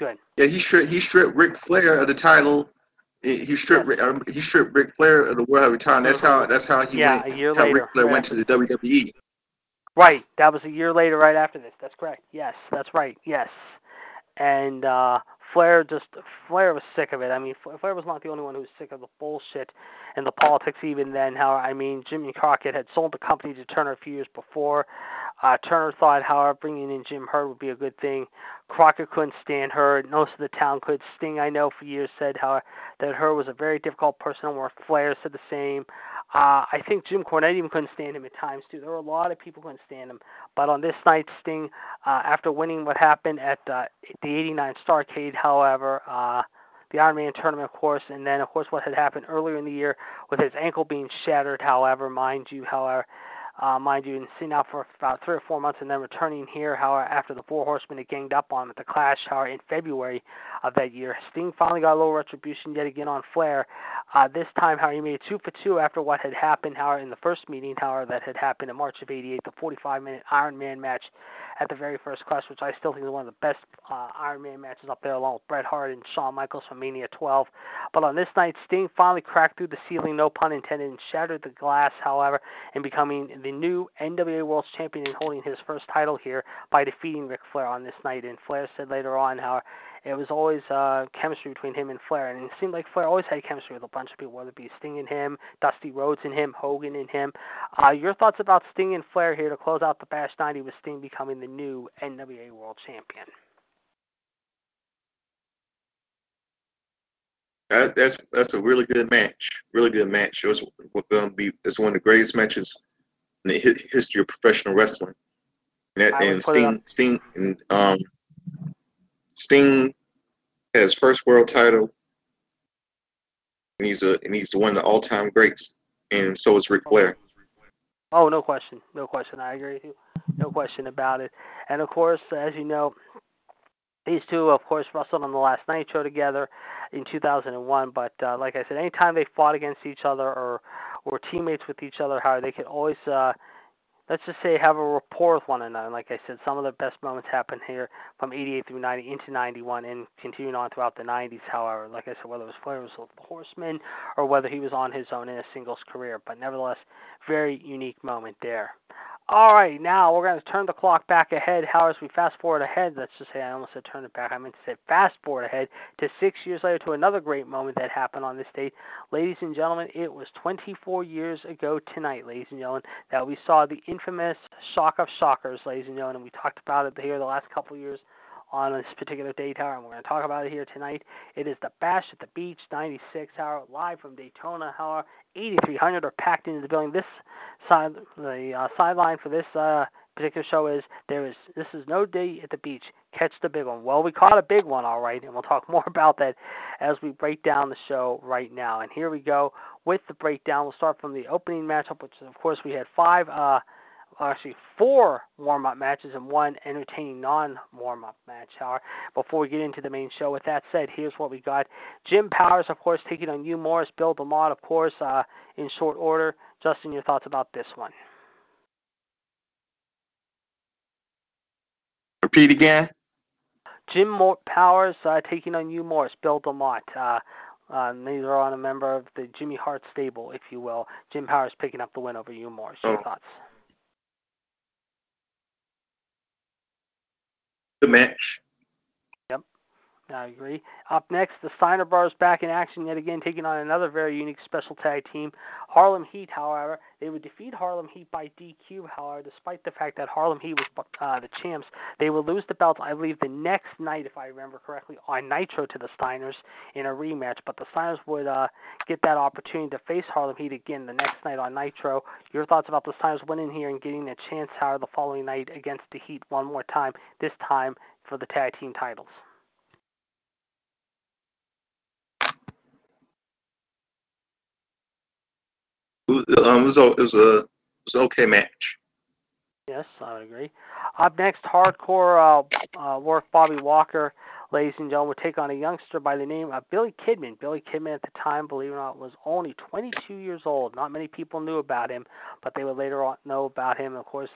[SPEAKER 1] Good.
[SPEAKER 2] Yeah, he stripped. He stripped Ric Flair of the title. He stripped. Yeah. Um, he stripped Ric Flair of the world heavyweight title. That's how. That's how he
[SPEAKER 1] yeah,
[SPEAKER 2] went.
[SPEAKER 1] A year
[SPEAKER 2] how
[SPEAKER 1] later,
[SPEAKER 2] Ric Flair
[SPEAKER 1] right.
[SPEAKER 2] went to the WWE.
[SPEAKER 1] Right. That was a year later, right after this. That's correct. Yes, that's right. Yes. And uh, Flair just Flair was sick of it. I mean, Flair was not the only one who was sick of the bullshit and the politics. Even then, how I mean, Jimmy Crockett had sold the company to Turner a few years before. Uh, Turner thought, however, bringing in Jim Herd would be a good thing. Crockett couldn't stand Herd. Most of the town could. Sting, I know, for years said how that Herd was a very difficult person work. Flair said the same. Uh, I think Jim Cornette even couldn't stand him at times too. There were a lot of people couldn't stand him. But on this night, Sting, uh, after winning what happened at uh, the '89 Starcade, however, uh, the Iron Man tournament, of course, and then of course what had happened earlier in the year with his ankle being shattered. However, mind you, however, uh, mind you, and sitting out for about three or four months, and then returning here. However, after the Four Horsemen had ganged up on him at the Clash, however, in February of that year, Sting finally got a little retribution yet again on Flair. Uh, this time, however, he made two for two after what had happened, however, in the first meeting, however, that had happened in March of '88, the 45-minute Iron Man match at the very first Clash, which I still think is one of the best uh, Iron Man matches up there, along with Bret Hart and Shawn Michaels from Mania 12. But on this night, Sting finally cracked through the ceiling, no pun intended, and shattered the glass, however, and becoming the new NWA World Champion and holding his first title here by defeating Ric Flair on this night. And Flair said later on how it was always uh, chemistry between him and Flair, and it seemed like Flair always had chemistry with a bunch of people, whether it be Sting and him, Dusty Rhodes and him, Hogan and him. Uh, your thoughts about Sting and Flair here to close out the Bash 90 with Sting becoming the new NWA World Champion?
[SPEAKER 2] That, that's that's a really good match. Really good match. It was going to be it's one of the greatest matches in the history of professional wrestling. And, that, and Sting, Sting, and um, Sting has first world title, and he's a and he's one of the all time greats. And so is Ric Flair.
[SPEAKER 1] Oh, no question, no question. I agree with you. No question about it. And of course, as you know, these two, of course, wrestled on the last Nitro together in 2001. But uh, like I said, anytime they fought against each other or were teammates with each other, how they could always, uh, let's just say, have a rapport with one another. Like I said, some of the best moments happened here from 88 through 90 into 91 and continuing on throughout the 90s. However, like I said, whether it was Flair with the Horsemen or whether he was on his own in a singles career, but nevertheless, very unique moment there. All right, now we're going to turn the clock back ahead. How as we fast forward ahead, let's just say I almost said turn it back. I meant to say fast forward ahead to six years later to another great moment that happened on this date. Ladies and gentlemen, it was 24 years ago tonight, ladies and gentlemen, that we saw the infamous Shock of Shockers, ladies and gentlemen. And we talked about it here the last couple of years on this particular date hour, and we're going to talk about it here tonight. It is the Bash at the Beach 96 hour, live from Daytona. Hour 8,300 are packed into the building. This side, the uh, sideline for this uh, particular show is there is this is no day at the beach. Catch the big one. Well, we caught a big one, all right, and we'll talk more about that as we break down the show right now. And here we go with the breakdown. We'll start from the opening matchup, which of course we had five. Uh, actually four warm up matches and one entertaining non warm up match. However, before we get into the main show, with that said, here's what we got: Jim Powers, of course, taking on Hugh Morris, Bill DeMott, of course, uh, in short order. Justin, your thoughts about this one?
[SPEAKER 2] Repeat again.
[SPEAKER 1] Jim Powers uh, taking on Hugh Morris, Bill DeMott. Uh, uh, these are on a member of the Jimmy Hart stable, if you will. Jim Powers picking up the win over Hugh Morris. Your oh. thoughts?
[SPEAKER 2] The match.
[SPEAKER 1] I agree. Up next, the Steiner Brothers back in action yet again, taking on another very unique special tag team, Harlem Heat. However, they would defeat Harlem Heat by DQ. However, despite the fact that Harlem Heat was uh, the champs, they would lose the belts. I believe the next night, if I remember correctly, on Nitro to the Steiners in a rematch. But the Steiners would uh, get that opportunity to face Harlem Heat again the next night on Nitro. Your thoughts about the Steiners winning here and getting a chance, however, the following night against the Heat one more time? This time for the tag team titles.
[SPEAKER 2] Um, it was a, it was a it was an okay match.
[SPEAKER 1] Yes, I would agree. Up next, hardcore uh, uh, work Bobby Walker ladies and gentlemen, will take on a youngster by the name of Billy Kidman. Billy Kidman at the time, believe it or not, was only 22 years old. Not many people knew about him, but they would later on know about him. Of course,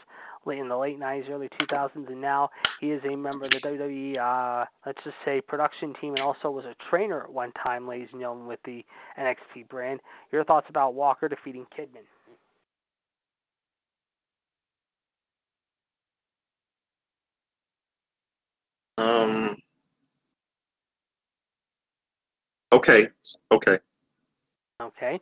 [SPEAKER 1] in the late 90s, early 2000s, and now he is a member of the WWE, uh, let's just say, production team, and also was a trainer at one time, ladies and gentlemen, with the NXT brand. Your thoughts about Walker defeating Kidman?
[SPEAKER 2] Um, Okay. Okay.
[SPEAKER 1] Okay.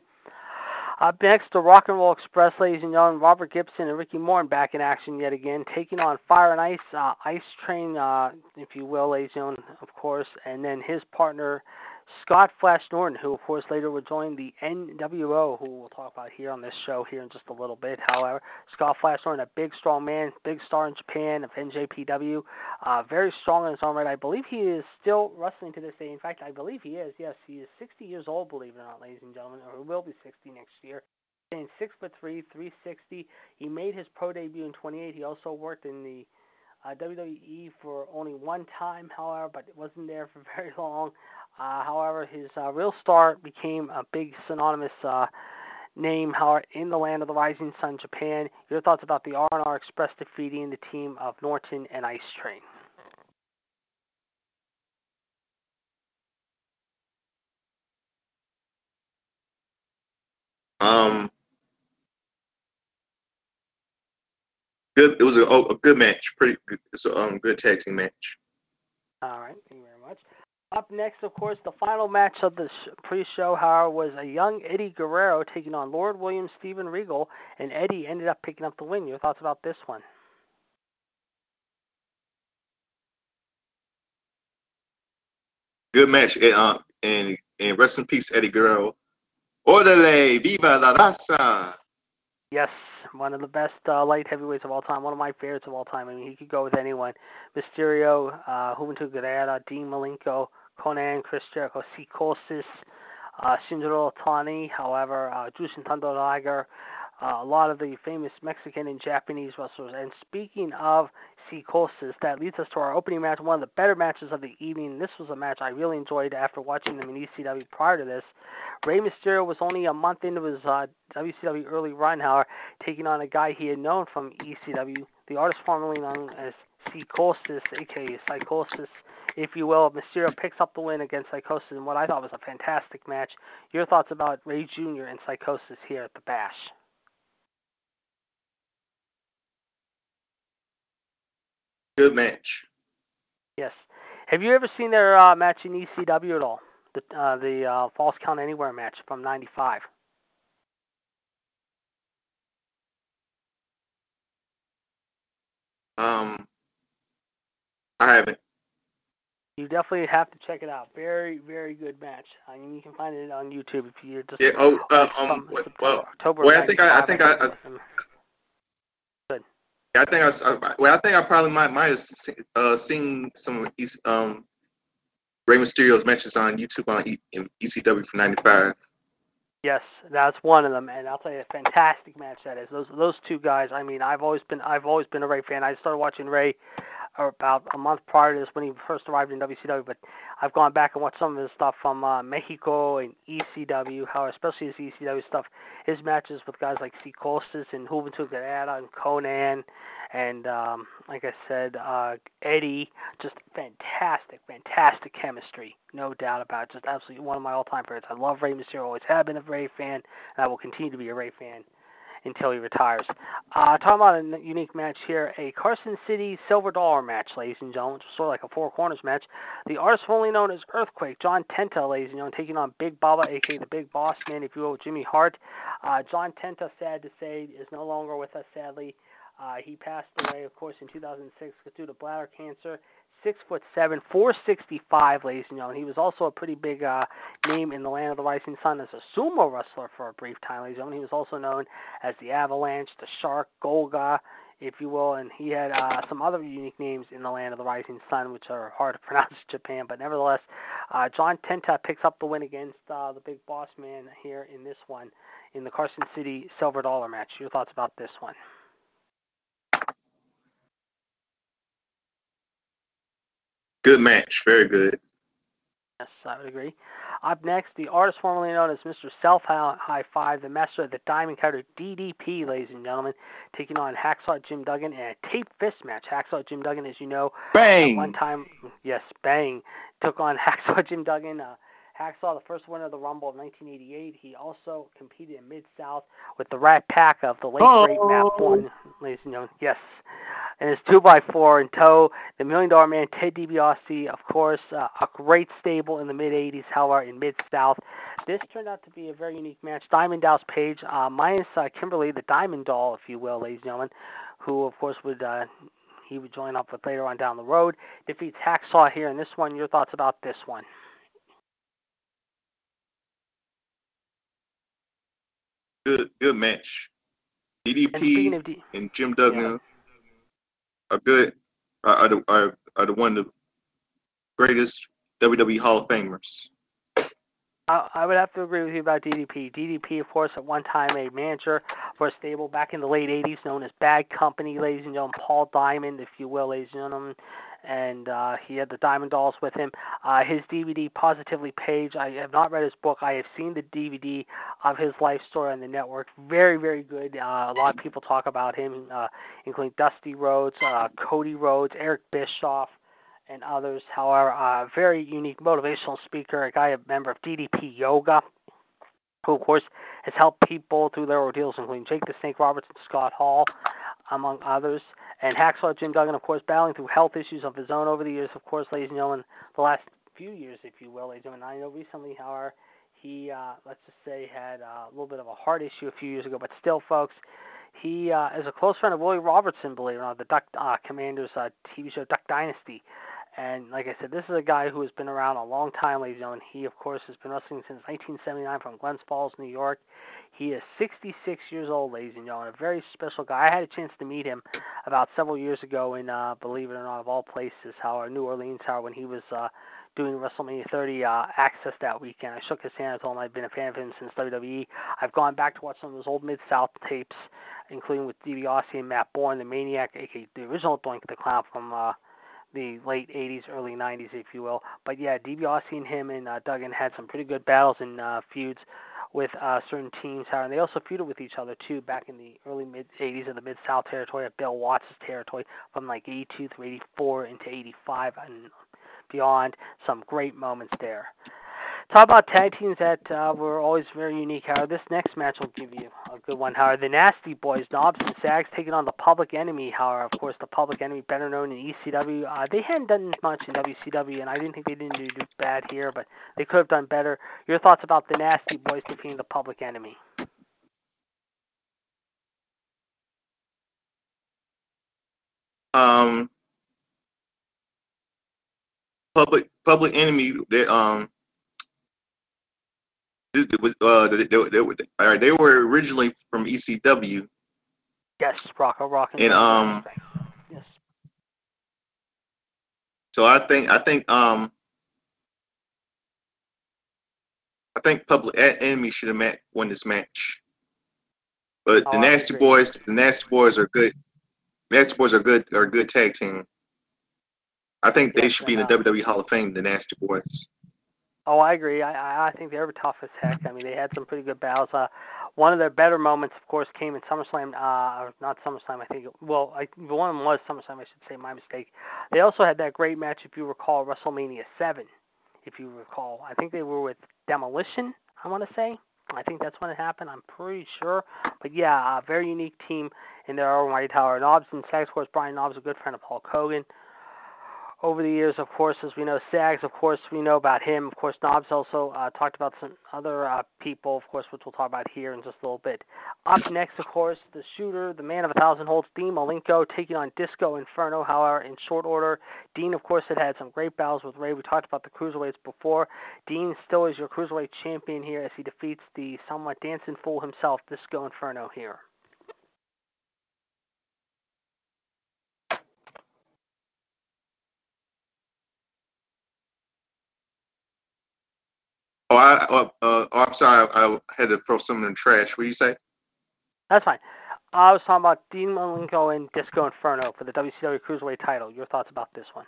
[SPEAKER 1] Up next, the Rock and Roll Express, ladies and gentlemen, Robert Gibson and Ricky Morton back in action yet again, taking on Fire and Ice, uh, Ice Train, uh, if you will, ladies and gentlemen, of course, and then his partner Scott Flash Norton, who of course later would join the NWO, who we'll talk about here on this show here in just a little bit. However, Scott Flash Norton, a big strong man, big star in Japan of NJPW, uh, very strong in his own right. I believe he is still wrestling to this day. In fact, I believe he is. Yes, he is 60 years old, believe it or not, ladies and gentlemen, or he will be 60 next year. He's six foot three, 360. He made his pro debut in 28. He also worked in the uh, WWE for only one time, however, but wasn't there for very long. Uh, however, his uh, real star became a big synonymous uh, name, however, in the land of the rising sun, Japan. Your thoughts about the R&R Express defeating the team of Norton and Ice Train?
[SPEAKER 2] Um, good. It was a, a good match. Pretty good. It's a um, good tag team match.
[SPEAKER 1] All right. Thank you very much. Up next, of course, the final match of the pre-show, however, was a young Eddie Guerrero taking on Lord William Steven Regal, and Eddie ended up picking up the win. Your thoughts about this one?
[SPEAKER 2] Good match, uh, and and rest in peace, Eddie Guerrero. Orderly, viva la raza.
[SPEAKER 1] Yes, one of the best uh, light heavyweights of all time, one of my favorites of all time. I mean, he could go with anyone. Mysterio, uh, Juventud Guerrera, Dean Malenko, Konnan, Chris Jericho, Psicosis, uh, Shinjiro however, uh, Jushin Thunder Liger, uh, a lot of the famous Mexican and Japanese wrestlers. And speaking of Psicosis, that leads us to our opening match, one of the better matches of the evening. This was a match I really enjoyed after watching them in ECW prior to this. Rey Mysterio was only a month into his uh, WCW early run, however, taking on a guy he had known from ECW, the artist formerly known as Psicosis, aka Psychosis, if you will. Mysterio picks up the win against Psychosis in what I thought was a fantastic match. Your thoughts about Rey Jr. and Psychosis here at the Bash?
[SPEAKER 2] Good match.
[SPEAKER 1] Yes. Have you ever seen their uh, match in ECW at all? The uh, the uh, Falls Count Anywhere match from '95.
[SPEAKER 2] Um, I haven't.
[SPEAKER 1] You definitely have to check it out. Very, very good match. I mean, you can find it on YouTube if you just.
[SPEAKER 2] Yeah. Oh, uh, um. Well,
[SPEAKER 1] October
[SPEAKER 2] well, I think I, I think I. I
[SPEAKER 1] Good.
[SPEAKER 2] I think I. Well, I think I probably might might have uh, seen some um Rey Mysterio's matches on YouTube on e, in ECW for '95.
[SPEAKER 1] Yes, that's one of them, and I'll tell you, a fantastic match that is. Those those two guys. I mean, I've always been I've always been a Rey fan. I started watching Rey about a month prior to this when he first arrived in WCW, but I've gone back and watched some of his stuff from uh, Mexico and ECW, how especially his ECW stuff, his matches with guys like Psicosis and Juventud Guerrera and Konnan, and um, like I said, uh, Eddie, just fantastic, fantastic chemistry, no doubt about it. Just absolutely one of my all-time favorites. I love Rey Mysterio, always have been a Rey fan, and I will continue to be a Rey fan until he retires. Uh, talking about a unique match here, a Carson City Silver Dollar match, ladies and gentlemen, was sort of like a four corners match. The artist formerly known as Earthquake, John Tenta, ladies and gentlemen, taking on Big Bubba, aka the Big Boss Man, if you will, Jimmy Hart. Uh, John Tenta, sad to say, is no longer with us, sadly. Uh, he passed away, of course, in 2006 due to bladder cancer six foot seven, four sixty five, ladies and gentlemen. He was also a pretty big uh, name in the land of the rising sun as a sumo wrestler for a brief time, ladies and gentlemen. He was also known as the Avalanche, the Shark, Golga, if you will, and he had uh, some other unique names in the land of the rising sun, which are hard to pronounce in Japan. But nevertheless, uh, John Tenta picks up the win against uh, the Big Boss Man here in this one, in the Carson City Silver Dollar match. Your thoughts about this one?
[SPEAKER 2] Good match, very good.
[SPEAKER 1] Yes, I would agree. Up next, the artist formerly known as Mr. Self High Five, the master of the Diamond Cutter DDP, ladies and gentlemen, taking on Hacksaw Jim Duggan in a tape fist match. Hacksaw Jim Duggan, as you know,
[SPEAKER 2] bang.
[SPEAKER 1] one time, yes, bang, took on Hacksaw Jim Duggan. Uh, Hacksaw, the first winner of the Rumble of 1988. He also competed in Mid South with the Rat Pack of the late
[SPEAKER 2] oh.
[SPEAKER 1] great Matt Borne, ladies and gentlemen. Yes, and his 2x4 in tow. The Million Dollar Man, Ted DiBiase, of course, uh, a great stable in the mid 80s, however, in Mid South. This turned out to be a very unique match. Diamond Dallas Page, uh, minus uh, Kimberly, the Diamond Doll, if you will, ladies and gentlemen, who, of course, would. Uh, he would join up with later on down the road. Defeats Hacksaw here in this one. Your thoughts about this one?
[SPEAKER 2] Good, good match. DDP and, D- and Jim Duggan yeah. are good. Are, the are, are the one of the greatest WWE Hall of Famers.
[SPEAKER 1] I would have to agree with you about DDP. DDP, of course, at one time a manager for a stable back in the late 80s known as Bad Company, ladies and gentlemen. Paul Diamond, if you will, ladies and gentlemen. And uh, he had the Diamond Dolls with him. Uh, his DVD, Positively Page, I have not read his book. I have seen the DVD of his life story on the network. Very, very good. Uh, a lot of people talk about him, uh, including Dusty Rhodes, uh, Cody Rhodes, Eric Bischoff and others. However, a very unique motivational speaker, a guy, a member of DDP Yoga, who, of course, has helped people through their ordeals, including Jake the Snake Roberts and Scott Hall, among others. And Hacksaw Jim Duggan, of course, battling through health issues of his own over the years, of course, ladies and gentlemen, the last few years, if you will, ladies and gentlemen. I know recently, however, he, uh, let's just say, had uh, a little bit of a heart issue a few years ago, but still, folks, he uh, is a close friend of Willie Robertson, believe it or not, the Duck uh, Commanders uh, TV show Duck Dynasty. And like I said, this is a guy who has been around a long time, ladies and gentlemen. He, of course, has been wrestling since 1979 from Glens Falls, New York. He is 66 years old, ladies and gentlemen. A very special guy. I had a chance to meet him about several years ago in, uh, believe it or not, of all places, how New Orleans, how when he was uh, doing WrestleMania 30 uh, Access that weekend. I shook his hand. I told him I've been a fan of him since WWE. I've gone back to watch some of those old Mid South tapes, including with DiBiase and Matt Borne, the Maniac, aka the original Doink the Clown from. Uh, the late 80s, early 90s, if you will. But yeah, DiBiase and him and uh, Duggan had some pretty good battles and uh, feuds with uh, certain teams. And they also feuded with each other too back in the early mid 80s of the Mid South territory of Bill Watts' territory from like 82 through 84 into 85 and beyond. Some great moments there. Talk about tag teams that uh, were always very unique. How this next match will give you a good one. How the Nasty Boys, Knobbs and Sags, taking on the Public Enemy. How, of course, the Public Enemy, better known in ECW. Uh, they hadn't done much in WCW, and I didn't think they didn't do, do bad here, but they could have done better. Your thoughts about the Nasty Boys defeating the Public Enemy?
[SPEAKER 2] Um, public Public Enemy. They um uh, they, they, they, they were originally from ECW.
[SPEAKER 1] Yes, Rocco Rock.
[SPEAKER 2] And, and um.
[SPEAKER 1] Yes.
[SPEAKER 2] So I think I think um. I think Public Enemy should have met won this match. But oh, the Nasty Boys, the Nasty Boys are good. Nasty Boys are good are a good tag team. I think yes, they should be in the WWE Hall of Fame. The Nasty Boys.
[SPEAKER 1] Oh, I agree. I I think they were tough as heck. I mean, they had some pretty good battles. Uh, one of their better moments, of course, came in SummerSlam. Uh, not SummerSlam. I think. Well, I, one was SummerSlam. I should say. My mistake. They also had that great match, if you recall, WrestleMania Seven. If you recall, I think they were with Demolition. I want to say. I think that's when it happened. I'm pretty sure. But yeah, a very unique team in their own right. Tower Knobbs and Sags, of course, Brian Knobbs, a good friend of Hulk Hogan over the years, of course, as we know, Sags, of course, we know about him. Of course, Knobbs also uh, talked about some other uh, people, of course, which we'll talk about here in just a little bit. Up next, of course, the shooter, the man of a thousand holds, Dean Malenko, taking on Disco Inferno. However, in short order, Dean, of course, had had some great battles with Rey. We talked about the cruiserweights before. Dean still is your cruiserweight champion here as he defeats the somewhat dancing fool himself, Disco Inferno here.
[SPEAKER 2] Oh, I, uh, uh, oh, I'm sorry. I, I, had to throw something in the trash. What do you say?
[SPEAKER 1] That's fine. I was talking about Dean Malenko and Disco Inferno for the WCW Cruiserweight title. Your thoughts about this one?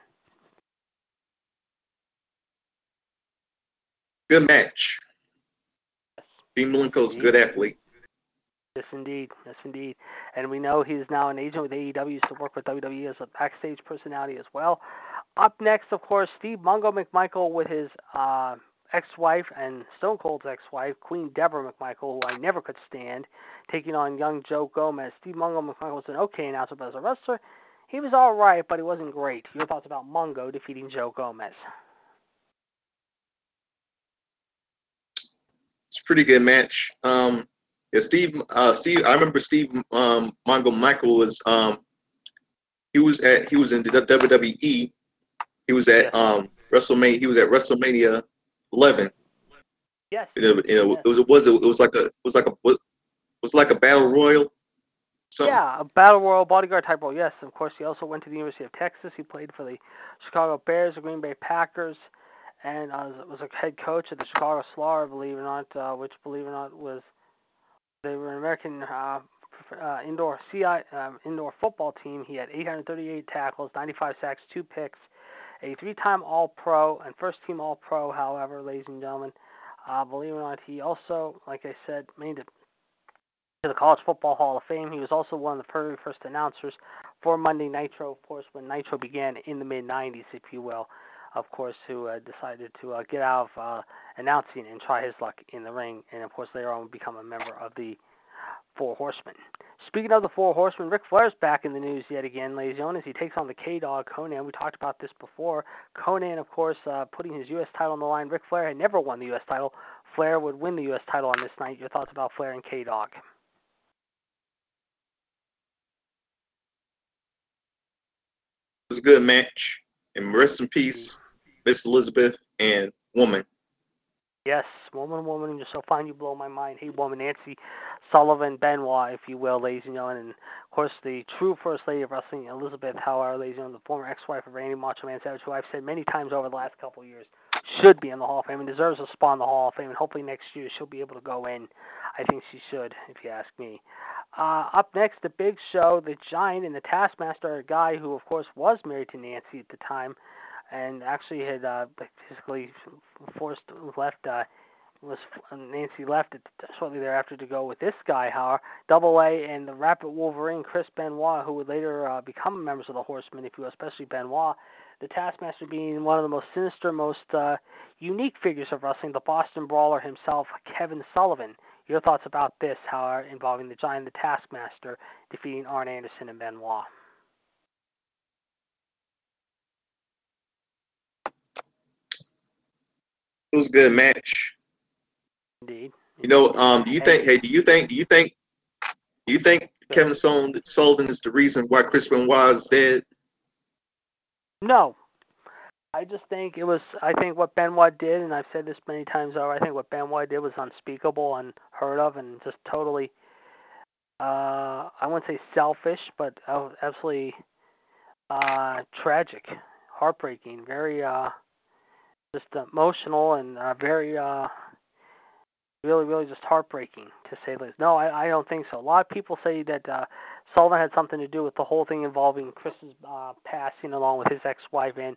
[SPEAKER 2] Good match. Yes. Dean Malenko's a good athlete.
[SPEAKER 1] Yes, indeed. Yes, indeed. And we know he's now an agent with AEW, to work with WWE as a backstage personality as well. Up next, of course, Steve Mongo McMichael with his uh, ex-wife and Stone Cold's ex-wife, Queen Debra McMichael, who I never could stand, taking on young Joe Gomez. Steve Mongo McMichael was an okay announcer, but as a wrestler, he was all right, but he wasn't great. Your thoughts about Mongo defeating Joe Gomez?
[SPEAKER 2] It's a pretty good match. Um, yeah, Steve. Uh, Steve. I remember Steve um, Mongo Michael was. Um, he was at. He was in the WWE. He was at um, WrestleMania. He was at WrestleMania 11.
[SPEAKER 1] Yes.
[SPEAKER 2] It, it, it was. It was. It was like a. It was like a. It was like a battle royal.
[SPEAKER 1] Something. Yeah, a battle royal bodyguard type role. Yes, of course. He also went to the University of Texas. He played for the Chicago Bears, the Green Bay Packers, and uh, was a head coach of the Chicago Slaw, believe it or not, uh, which, believe it or not, was they were an American uh, uh, indoor CI um, indoor football team. He had 838 tackles, 95 sacks, two picks, a three-time All-Pro and first-team All-Pro. However, ladies and gentlemen, uh, believe it or not, he also, like I said, made it to the College Football Hall of Fame. He was also one of the very first announcers for Monday Nitro, of course, when Nitro began in the mid 90s, if you will of course, who uh, decided to uh, get out of uh, announcing and try his luck in the ring, and of course later on become a member of the Four Horsemen. Speaking of the Four Horsemen, Ric Flair's back in the news yet again, ladies and gentlemen, as he takes on the K-Dog Konnan. We talked about this before. Konnan, of course, uh, putting his U.S. title on the line. Ric Flair had never won the U.S. title. Flair would win the U.S. title on this night. Your thoughts about Flair and K-Dog?
[SPEAKER 2] It was a good match and rest in peace, Miss Elizabeth and Woman.
[SPEAKER 1] Yes, woman, woman, you're so fine, you blow my mind. Hey, woman, Nancy Sullivan Benoit, if you will, ladies and gentlemen, and of course the true first lady of wrestling, Elizabeth Howard, ladies and gentlemen, the former ex-wife of Randy Macho Man Savage, who I've said many times over the last couple of years should be in the Hall of Fame and deserves a spot in the Hall of Fame, and hopefully next year she'll be able to go in. I think she should, if you ask me. Uh, up next, the Big Show, the Giant, and the Taskmaster, a guy who, of course, was married to Nancy at the time and actually had uh, physically forced left. Uh, was Nancy left shortly thereafter to go with this guy, however, Double A and the Rabid Wolverine, Chris Benoit, who would later uh, become members of the Horsemen, if you especially Benoit. The Taskmaster being one of the most sinister, most uh, unique figures of wrestling, the Boston Brawler himself, Kevin Sullivan. Your thoughts about this, however, involving the Giant, the Taskmaster, defeating Arn Anderson and Benoit?
[SPEAKER 2] It was a good match.
[SPEAKER 1] Indeed.
[SPEAKER 2] You know, um, do you think? Hey, do you think? Do you think? Do you think Kevin Sullivan is the reason why Chris Benoit is dead?
[SPEAKER 1] No. I just think it was. I think what Benoit did, and I've said this many times over. I think what Benoit did was unspeakable, unheard of, and just totally. Uh, I wouldn't say selfish, but absolutely uh, tragic, heartbreaking, very uh, just emotional and uh, very uh, really, really just heartbreaking to say the least. No, I, I don't think so. A lot of people say that uh, Sullivan had something to do with the whole thing involving Chris's uh, passing, along with his ex-wife and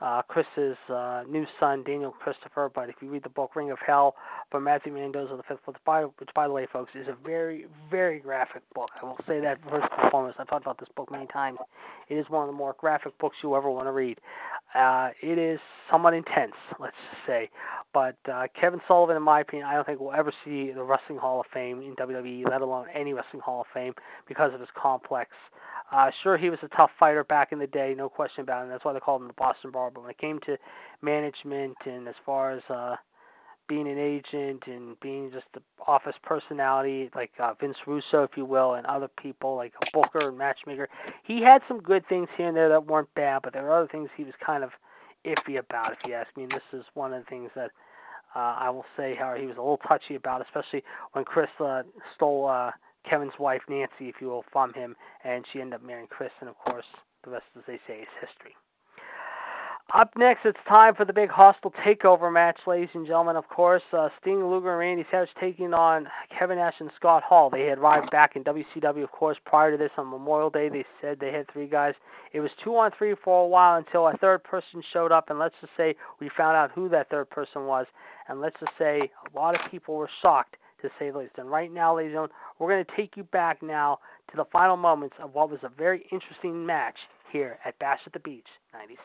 [SPEAKER 1] uh, Chris's uh, new son, Daniel Christopher. But if you read the book Ring of Hell by Matthew Randazzo, the fifth, by, which by the way, folks, is a very, very graphic book. I will say that first and foremost. I've talked about this book many times. It is one of the more graphic books you ever want to read. Uh, it is somewhat intense, let's just say. But uh, Kevin Sullivan, in my opinion, I don't think we'll ever see the Wrestling Hall of Fame in WWE, let alone any Wrestling Hall of Fame, because of his complex uh, sure, he was a tough fighter back in the day, no question about it. That's why they called him the Boston Bar. But when it came to management and as far as uh, being an agent and being just the office personality, like uh, Vince Russo, if you will, and other people like booker and matchmaker, he had some good things here and there that weren't bad. But there were other things he was kind of iffy about, if you ask me. And this is one of the things that uh, I will say how he was a little touchy about, especially when Chris uh, stole. Uh, Kevin's wife Nancy, if you will, from him, and she ended up marrying Chris, and of course, the rest, as they say, is history. Up next, it's time for the big hostile takeover match, ladies and gentlemen. Of course, uh, Sting, Luger, and Randy Savage taking on Kevin Nash and Scott Hall. They had arrived back in WCW, of course, prior to this on Memorial Day. They said they had three guys. It was two on three for a while until a third person showed up, and let's just say we found out who that third person was. And let's just say a lot of people were shocked to say the least. And right now, ladies and gentlemen, we're going to take you back now to the final moments of what was a very interesting match here at Bash at the Beach 96.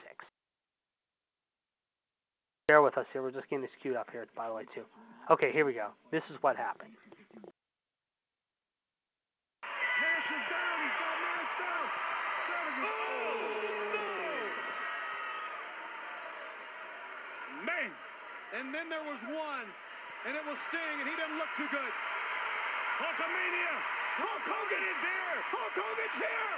[SPEAKER 1] Bear with us here. We're just getting this queued up here by the way, too. Okay, here we go. This is what happened.
[SPEAKER 3] And then there was one and it was Sting, and he didn't look too good.
[SPEAKER 4] Hulkamania! Hulk Hogan is here!
[SPEAKER 3] Hulk Hogan's here!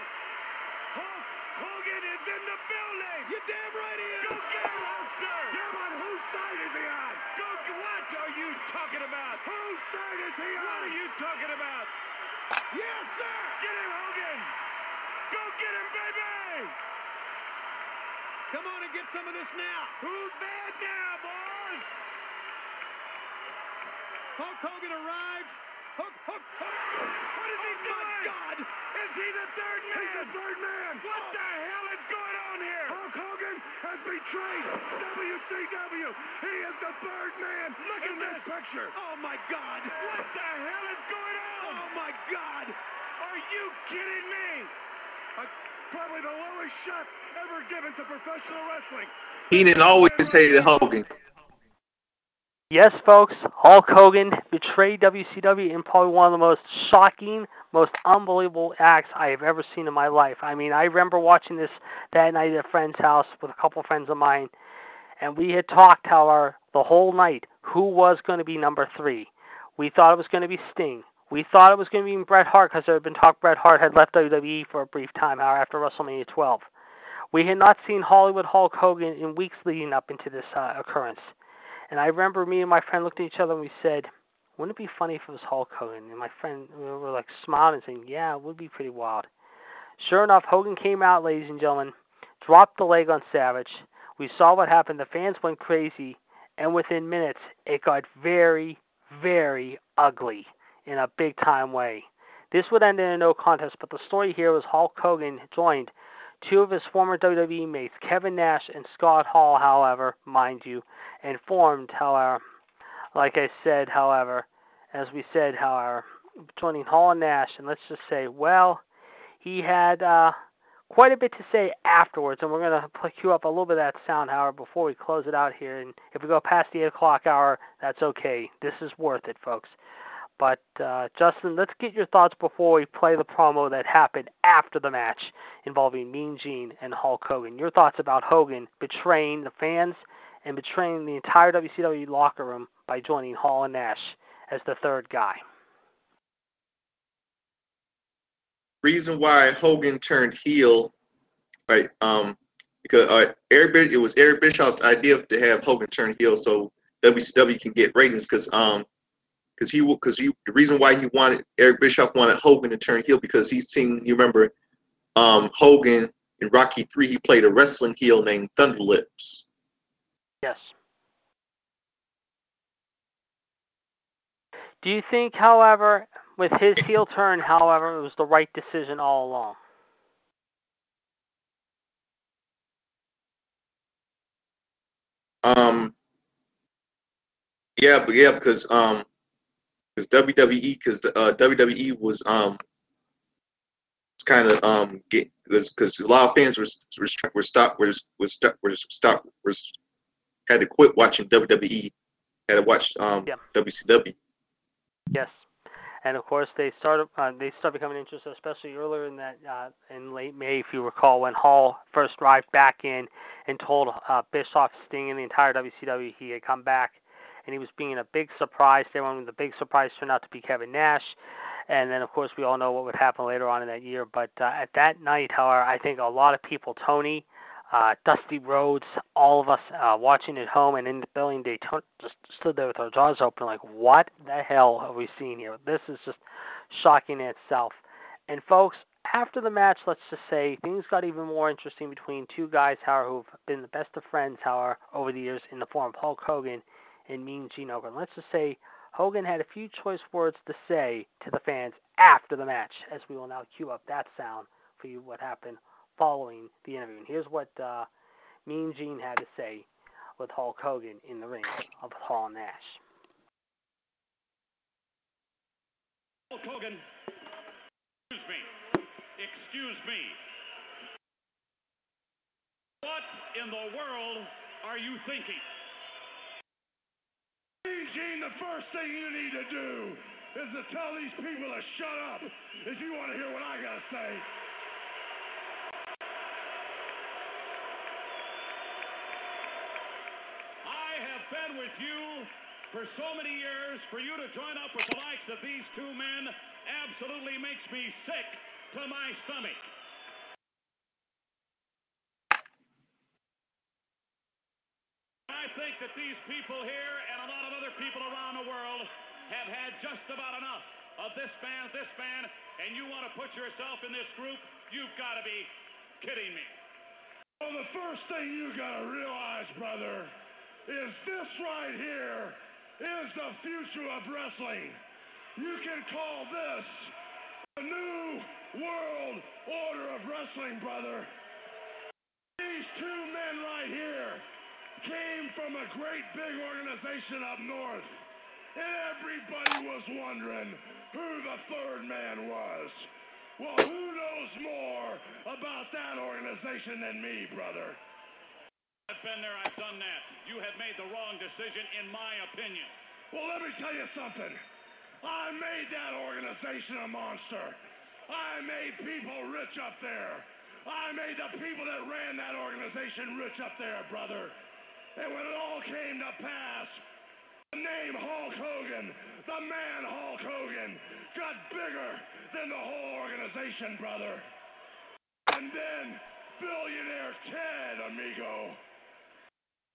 [SPEAKER 4] Hulk Hogan is in the building!
[SPEAKER 3] You damn right he is!
[SPEAKER 4] Go get him, Hulkster!
[SPEAKER 3] Yeah, but whose side is he on?
[SPEAKER 4] Go, what are you talking about?
[SPEAKER 3] Whose side is he on?
[SPEAKER 4] What are you talking about?
[SPEAKER 3] Yes, sir!
[SPEAKER 4] Get him, Hogan! Go get him, baby!
[SPEAKER 3] Come on and get some of this now.
[SPEAKER 4] Who's bad now, boys?
[SPEAKER 3] Hulk Hogan arrived. Hook, hook, hook.
[SPEAKER 4] What is he
[SPEAKER 3] oh my God!
[SPEAKER 4] Is he the third man?
[SPEAKER 3] He's the third man!
[SPEAKER 4] What
[SPEAKER 3] oh.
[SPEAKER 4] the hell is going on here?
[SPEAKER 3] Hulk Hogan has betrayed WCW. He is the third man.
[SPEAKER 4] Look
[SPEAKER 3] in
[SPEAKER 4] at
[SPEAKER 3] this picture. Oh my God!
[SPEAKER 4] What the hell is going on?
[SPEAKER 3] Oh my God!
[SPEAKER 4] Are you kidding me?
[SPEAKER 3] Uh, probably the lowest shot ever given to professional wrestling.
[SPEAKER 2] Heenan always hated Hogan.
[SPEAKER 1] Yes, folks, Hulk Hogan betrayed WCW in probably one of the most shocking, most unbelievable acts I have ever seen in my life. I mean, I remember watching this that night at a friend's house with a couple friends of mine, and we had talked, however, the whole night who was going to be number three. We thought it was going to be Sting. We thought it was going to be Bret Hart because there had been talk Bret Hart had left WWE for a brief time, however, after WrestleMania 12. We had not seen Hollywood Hulk Hogan in weeks leading up into this uh, occurrence. And I remember me and my friend looked at each other and we said, wouldn't it be funny if it was Hulk Hogan? And my friend we were like smiling and saying, yeah, it would be pretty wild. Sure enough, Hogan came out, ladies and gentlemen, dropped the leg on Savage. We saw what happened. The fans went crazy, and within minutes, it got very, very ugly in a big time way. This would end in a no contest, but the story here was Hulk Hogan joined two of his former WWE mates, Kevin Nash and Scott Hall, however, mind you, and formed, however, like I said, however, as we said, however, joining Hall and Nash, and let's just say, well, he had uh, quite a bit to say afterwards, and we're going to cue up a little bit of that sound, however, before we close it out here. And if we go past the 8 o'clock hour, that's okay. This is worth it, folks. But uh, Justin, let's get your thoughts before we play the promo that happened after the match involving Mean Gene and Hulk Hogan. Your thoughts about Hogan betraying the fans and betraying the entire WCW locker room by joining Hall and Nash as the third guy.
[SPEAKER 2] Reason why Hogan turned heel, right? Um, because uh, Eric it was Eric Bischoff's idea to have Hogan turn heel so WCW can get ratings because um because he because he the reason why he wanted Eric Bischoff wanted Hogan to turn heel because he's seen you remember um Hogan in Rocky Three he played a wrestling heel named Thunderlips.
[SPEAKER 1] Yes. Do you think, however, with his heel turn, however, it was the right decision all along?
[SPEAKER 2] Um. Yeah, but yeah, because um, because WWE, because uh, WWE was um, it's kind of um, get because a lot of fans were were were stopped were was stopped were stopped were had to quit watching WWE, had to watch um
[SPEAKER 1] yeah.
[SPEAKER 2] WCW.
[SPEAKER 1] Yes, and of course they started uh, they started becoming interested, especially earlier in that uh, in late May, if you recall, when Hall first arrived back in and told uh, Bischoff, Sting, and the entire WCW he had come back, and he was being a big surprise. They went the big surprise turned out to be Kevin Nash, and then of course we all know what would happen later on in that year. But uh, at that night, however, I think a lot of people, Tony. Uh, Dusty Rhodes, all of us uh, watching at home and in the building, they t- just stood there with our jaws open, like, what the hell are we seeing here? This is just shocking in itself. And folks, after the match, let's just say things got even more interesting between two guys, however, who've been the best of friends, however, over the years in the form of Hulk Hogan and Mean Gene Okerlund. Let's just say Hogan had a few choice words to say to the fans after the match, as we will now cue up that sound for you what happened following the interview. And here's what uh, Mean Gene had to say with Hulk Hogan in the ring of Hall Nash.
[SPEAKER 4] Hulk Hogan, excuse me, excuse me. What in the world are you thinking?
[SPEAKER 3] Gene, the first thing you need to do is to tell these people to shut up if you want to hear what I got to say.
[SPEAKER 4] I have been with you for so many years, for you to join up with the likes of these two men absolutely makes me sick to my stomach. I think that these people here and a lot of other people around the world have had just about enough of this man, this man, and you want to put yourself in this group, you've got to be kidding me.
[SPEAKER 3] Well, the first thing you gotta realize, brother, is this right here is the future of wrestling. You can call this the new world order of wrestling, brother. These two men right here came from a great big organization up north. And everybody was wondering who the third man was. Well, who knows more about that organization than me, brother?
[SPEAKER 4] I've been there, I've done that. You have made the wrong decision, in my opinion.
[SPEAKER 3] Well, let me tell you something. I made that organization a monster. I made people rich up there. I made the people that ran that organization rich up there, brother. And when it all came to pass, the name Hulk Hogan, the man Hulk Hogan, got bigger than the whole organization, brother. And then billionaire Ted, amigo,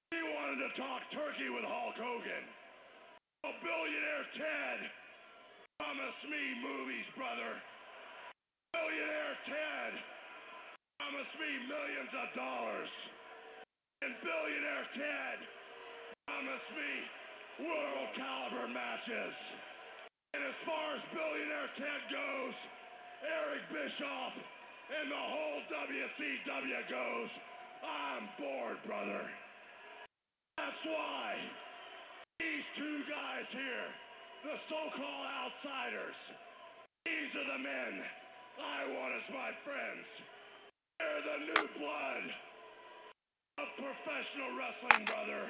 [SPEAKER 3] he wanted to talk turkey with Hulk Hogan. Oh, billionaire Ted promised me movies, brother. Billionaire Ted promised me millions of dollars. And billionaire Ted promised me world caliber matches. And as far as billionaire Ted goes, Eric Bischoff and the whole WCW goes, I'm bored, brother. That's why these two guys here, the so-called outsiders, these are the men I want as my friends. They're the new blood of professional wrestling, brother.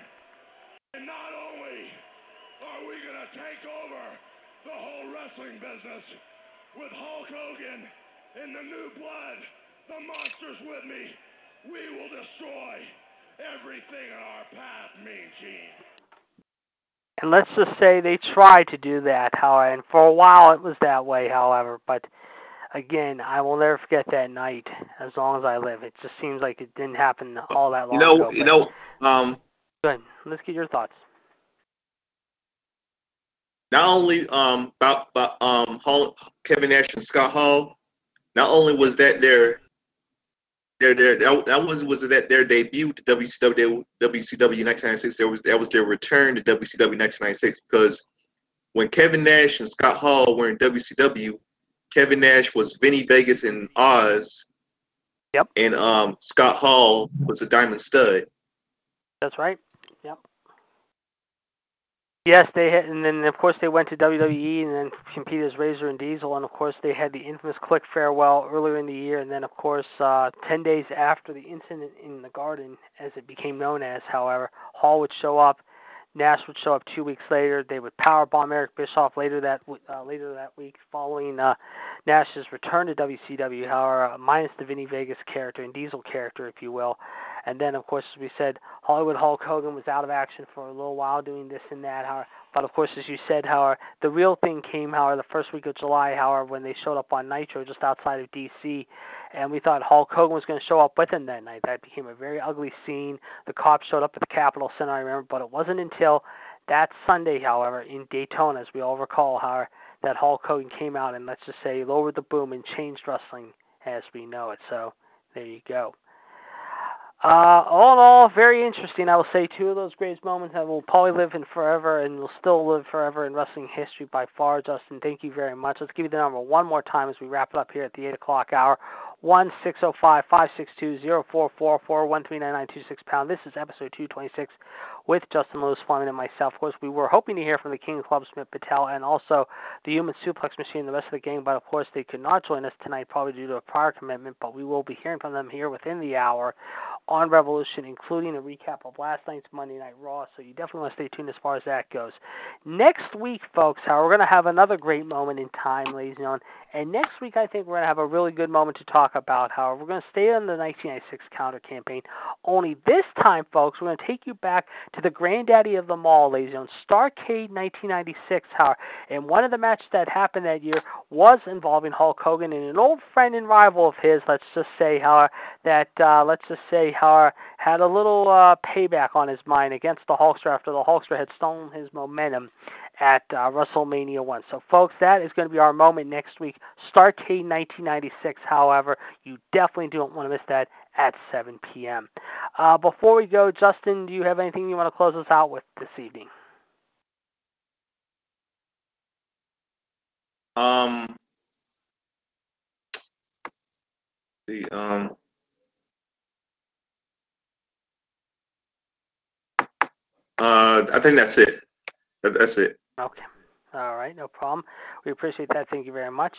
[SPEAKER 3] And not only are we going to take over the whole wrestling business with Hulk Hogan and the new blood, the monsters with me, we will destroy everything in our path, Mean Gene.
[SPEAKER 1] And let's just say they tried to do that, however, and for a while it was that way, however. But again, I will never forget that night as long as I live. It just seems like it didn't happen all that long
[SPEAKER 2] You know,
[SPEAKER 1] ago.
[SPEAKER 2] you know, um,
[SPEAKER 1] Good. Let's get your thoughts.
[SPEAKER 2] not only um about, about um Hall, Kevin Nash and Scott Hall, not only was that their their their that, that was was that their debut to WCW WCW 1996. There was that was their return to WCW 1996 because when Kevin Nash and Scott Hall were in WCW, Kevin Nash was Vinny Vegas in Oz.
[SPEAKER 1] Yep.
[SPEAKER 2] And um Scott Hall was a Diamond Stud.
[SPEAKER 1] That's right. Yep. Yes, they had, and then of course they went to WWE and then competed as Razor and Diesel, and of course they had the infamous Kliq farewell earlier in the year, and then of course uh, ten days after the incident in the Garden, as it became known as, however, Hall would show up, Nash would show up two weeks later. They would powerbomb Eric Bischoff later that uh, later that week, following uh, Nash's return to WCW, however, uh, minus the Vinny Vegas character and Diesel character, if you will. And then, of course, as we said, Hollywood Hulk Hogan was out of action for a little while doing this and that. However, but of course, as you said, however, the real thing came, however, the first week of July, however, when they showed up on Nitro just outside of D.C. And we thought Hulk Hogan was going to show up with him that night. That became a very ugly scene. The cops showed up at the Capitol Center, I remember, but it wasn't until that Sunday, however, in Daytona, as we all recall, however, that Hulk Hogan came out and let's just say lowered the boom and changed wrestling as we know it. So there you go. Uh, all in all, very interesting. I will say two of those greatest moments that will probably live in forever and will still live forever in wrestling history by far. Justin, thank you very much. Let's give you the number one more time as we wrap it up here at the 8 o'clock hour. One six zero five five six two zero four four four one three nine nine two six pound. This is episode two twenty six with Justin Lewis Fleming and myself. Of course, we were hoping to hear from the King of Club Smith Patel and also the Human Suplex Machine and the rest of the gang, but of course they could not join us tonight, probably due to a prior commitment. But we will be hearing from them here within the hour. on Revolution, including a recap of last night's Monday Night Raw. So you definitely want to stay tuned as far as that goes. Next week, folks, however, we're going to have another great moment in time, ladies and gentlemen. And next week, I think we're going to have a really good moment to talk about. However, we're going to stay on the 1996 counter campaign. Only this time, folks, we're going to take you back to the granddaddy of them all, ladies and gentlemen, Starcade 1996. However, and one of the matches that happened that year was involving Hulk Hogan and an old friend and rival of his. Let's just say, however, that uh, let's just say, however, had a little uh, payback on his mind against the Hulkster after the Hulkster had stolen his momentum at uh, WrestleMania 1. So, folks, that is going to be our moment next week. Starcade 1996, however, you definitely don't want to miss that at 7 p.m. Uh, before we go, Justin, do you have anything you want to close us out with this evening?
[SPEAKER 2] Um, the um, uh, I think that's it. That, that's it.
[SPEAKER 1] Okay. All right, no problem. We appreciate that. Thank you very much.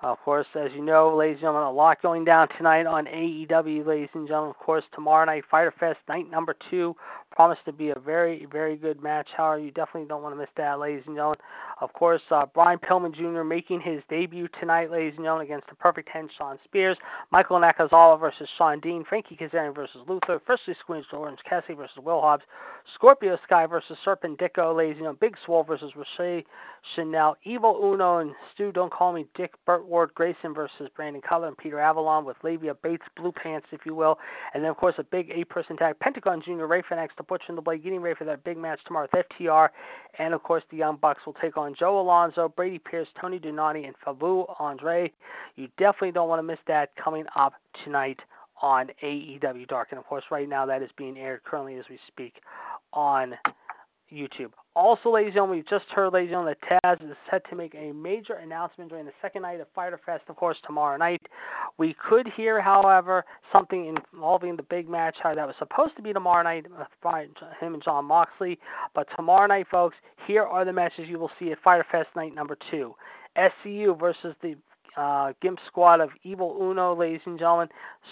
[SPEAKER 1] Of course, as you know, ladies and gentlemen, a lot going down tonight on AEW, ladies and gentlemen. Of course, tomorrow night, Fighter Fest, night number two. Promised to be a very, very good match. However, you definitely don't want to miss that, ladies and gentlemen. Of course, uh, Brian Pillman Jr. making his debut tonight, ladies and gentlemen, against the Perfect 10, Shawn Spears. Michael Nakazawa versus Sean Dean. Frankie Kazarian versus Luther. Firstly, Squinch Orange Cassidy versus Will Hobbs. Scorpio Sky versus Serpentico, ladies and gentlemen. Big Swole versus Rache Chanel. Evil Uno and Stu Don't Call Me Dick. Burt Ward Grayson versus Brandon Cutler and Peter Avalon with Leva Bates, Blue Pants, if you will. And then, of course, a big eight person tag. Pentagon Jr., Rey Fenix, The Butcher and the Blade getting ready for that big match tomorrow with FTR. And, of course, the Young Bucks will take on Joe Alonzo, Brady Pierce, Tony Donati, and Fabu Andre. You definitely don't want to miss that coming up tonight on AEW Dark. And, of course, right now that is being aired currently as we speak on YouTube. Also, ladies and gentlemen, we just heard, ladies and gentlemen, that Taz is set to make a major announcement during the second night of Fighter Fest, of course, tomorrow night. We could hear, however, something involving the big match that was supposed to be tomorrow night him and Jon Moxley. But tomorrow night, folks, here are the matches you will see at Fighter Fest night number two. SCU versus the uh, Gimp Squad of Evil Uno, ladies and gentlemen.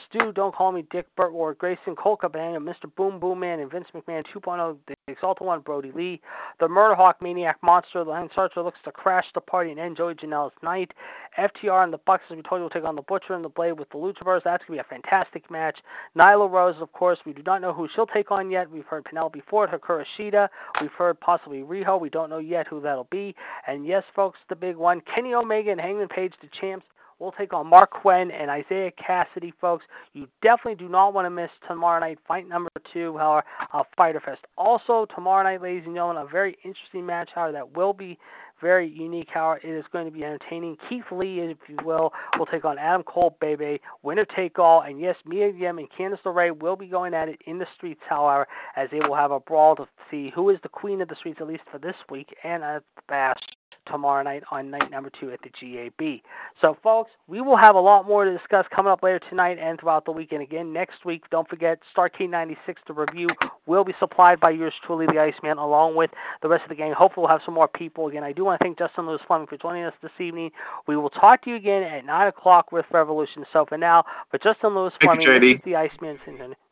[SPEAKER 1] Stu, Don't Call Me Dick, Burt Ward, Grayson, Colt Cabana, Mr. Boom Boom Man, and Vince McMahon 2.0, the Exalted One, Brodie Lee. The Murderhawk Maniac Monster, Lance Archer looks to crash the party and end Joey Janela's night. FTR and the Bucks, as we told you, will take on the Butcher and the Blade with the Lucha That's going to be a fantastic match. Nyla Rose, of course, we do not know who she'll take on yet. We've heard Penelope Ford, Hikaru Shida. We've heard possibly Riho. We don't know yet who that'll be. And yes, folks, the big one, Kenny Omega and Hangman Page, the champs, We'll take on Marq Quen and Isiah Kassidy, folks. You definitely do not want to miss tomorrow night, fight number two, our uh, Fighter Fest. Also, tomorrow night, ladies and gentlemen, a very interesting match, however, that will be very unique. However, it is going to be entertaining. Keith Lee, if you will, will take on Adam Cole, baby. Winner take all. And yes, Mia Yim and Candice LeRae will be going at it in the streets, however, as they will have a brawl to see who is the queen of the streets, at least for this week, and the Bash tomorrow night on night number two at the GAB. So, folks, we will have a lot more to discuss coming up later tonight and throughout the weekend. Again, next week, don't forget, Starcade 96, the review will be supplied by yours truly, the Iceman, along with the rest of the gang. Hopefully, we'll have some more people. Again, I do want to thank Justin Lewis Fleming for joining us this evening. We will talk to you again at 9 o'clock with Revolution. So, for now, for Justin Lewis
[SPEAKER 2] Fleming,
[SPEAKER 1] you, the Iceman,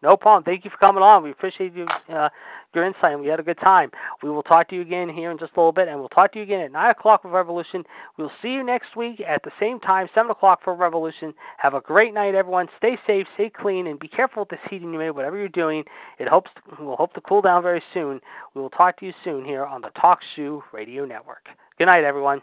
[SPEAKER 1] no problem. Thank you for coming on. We appreciate you, uh, your insight, and we had a good time. We will talk to you again here in just a little bit, and we'll talk to you again at 9 o'clock with Revolution. We'll see you next week at the same time, 7 o'clock for Revolution. Have a great night, everyone. Stay safe, stay clean, and be careful with this heating you made, whatever you're doing. It hopes we'll hope to cool down very soon. We will talk to you soon here on the Talk Shoe Radio Network. Good night, everyone.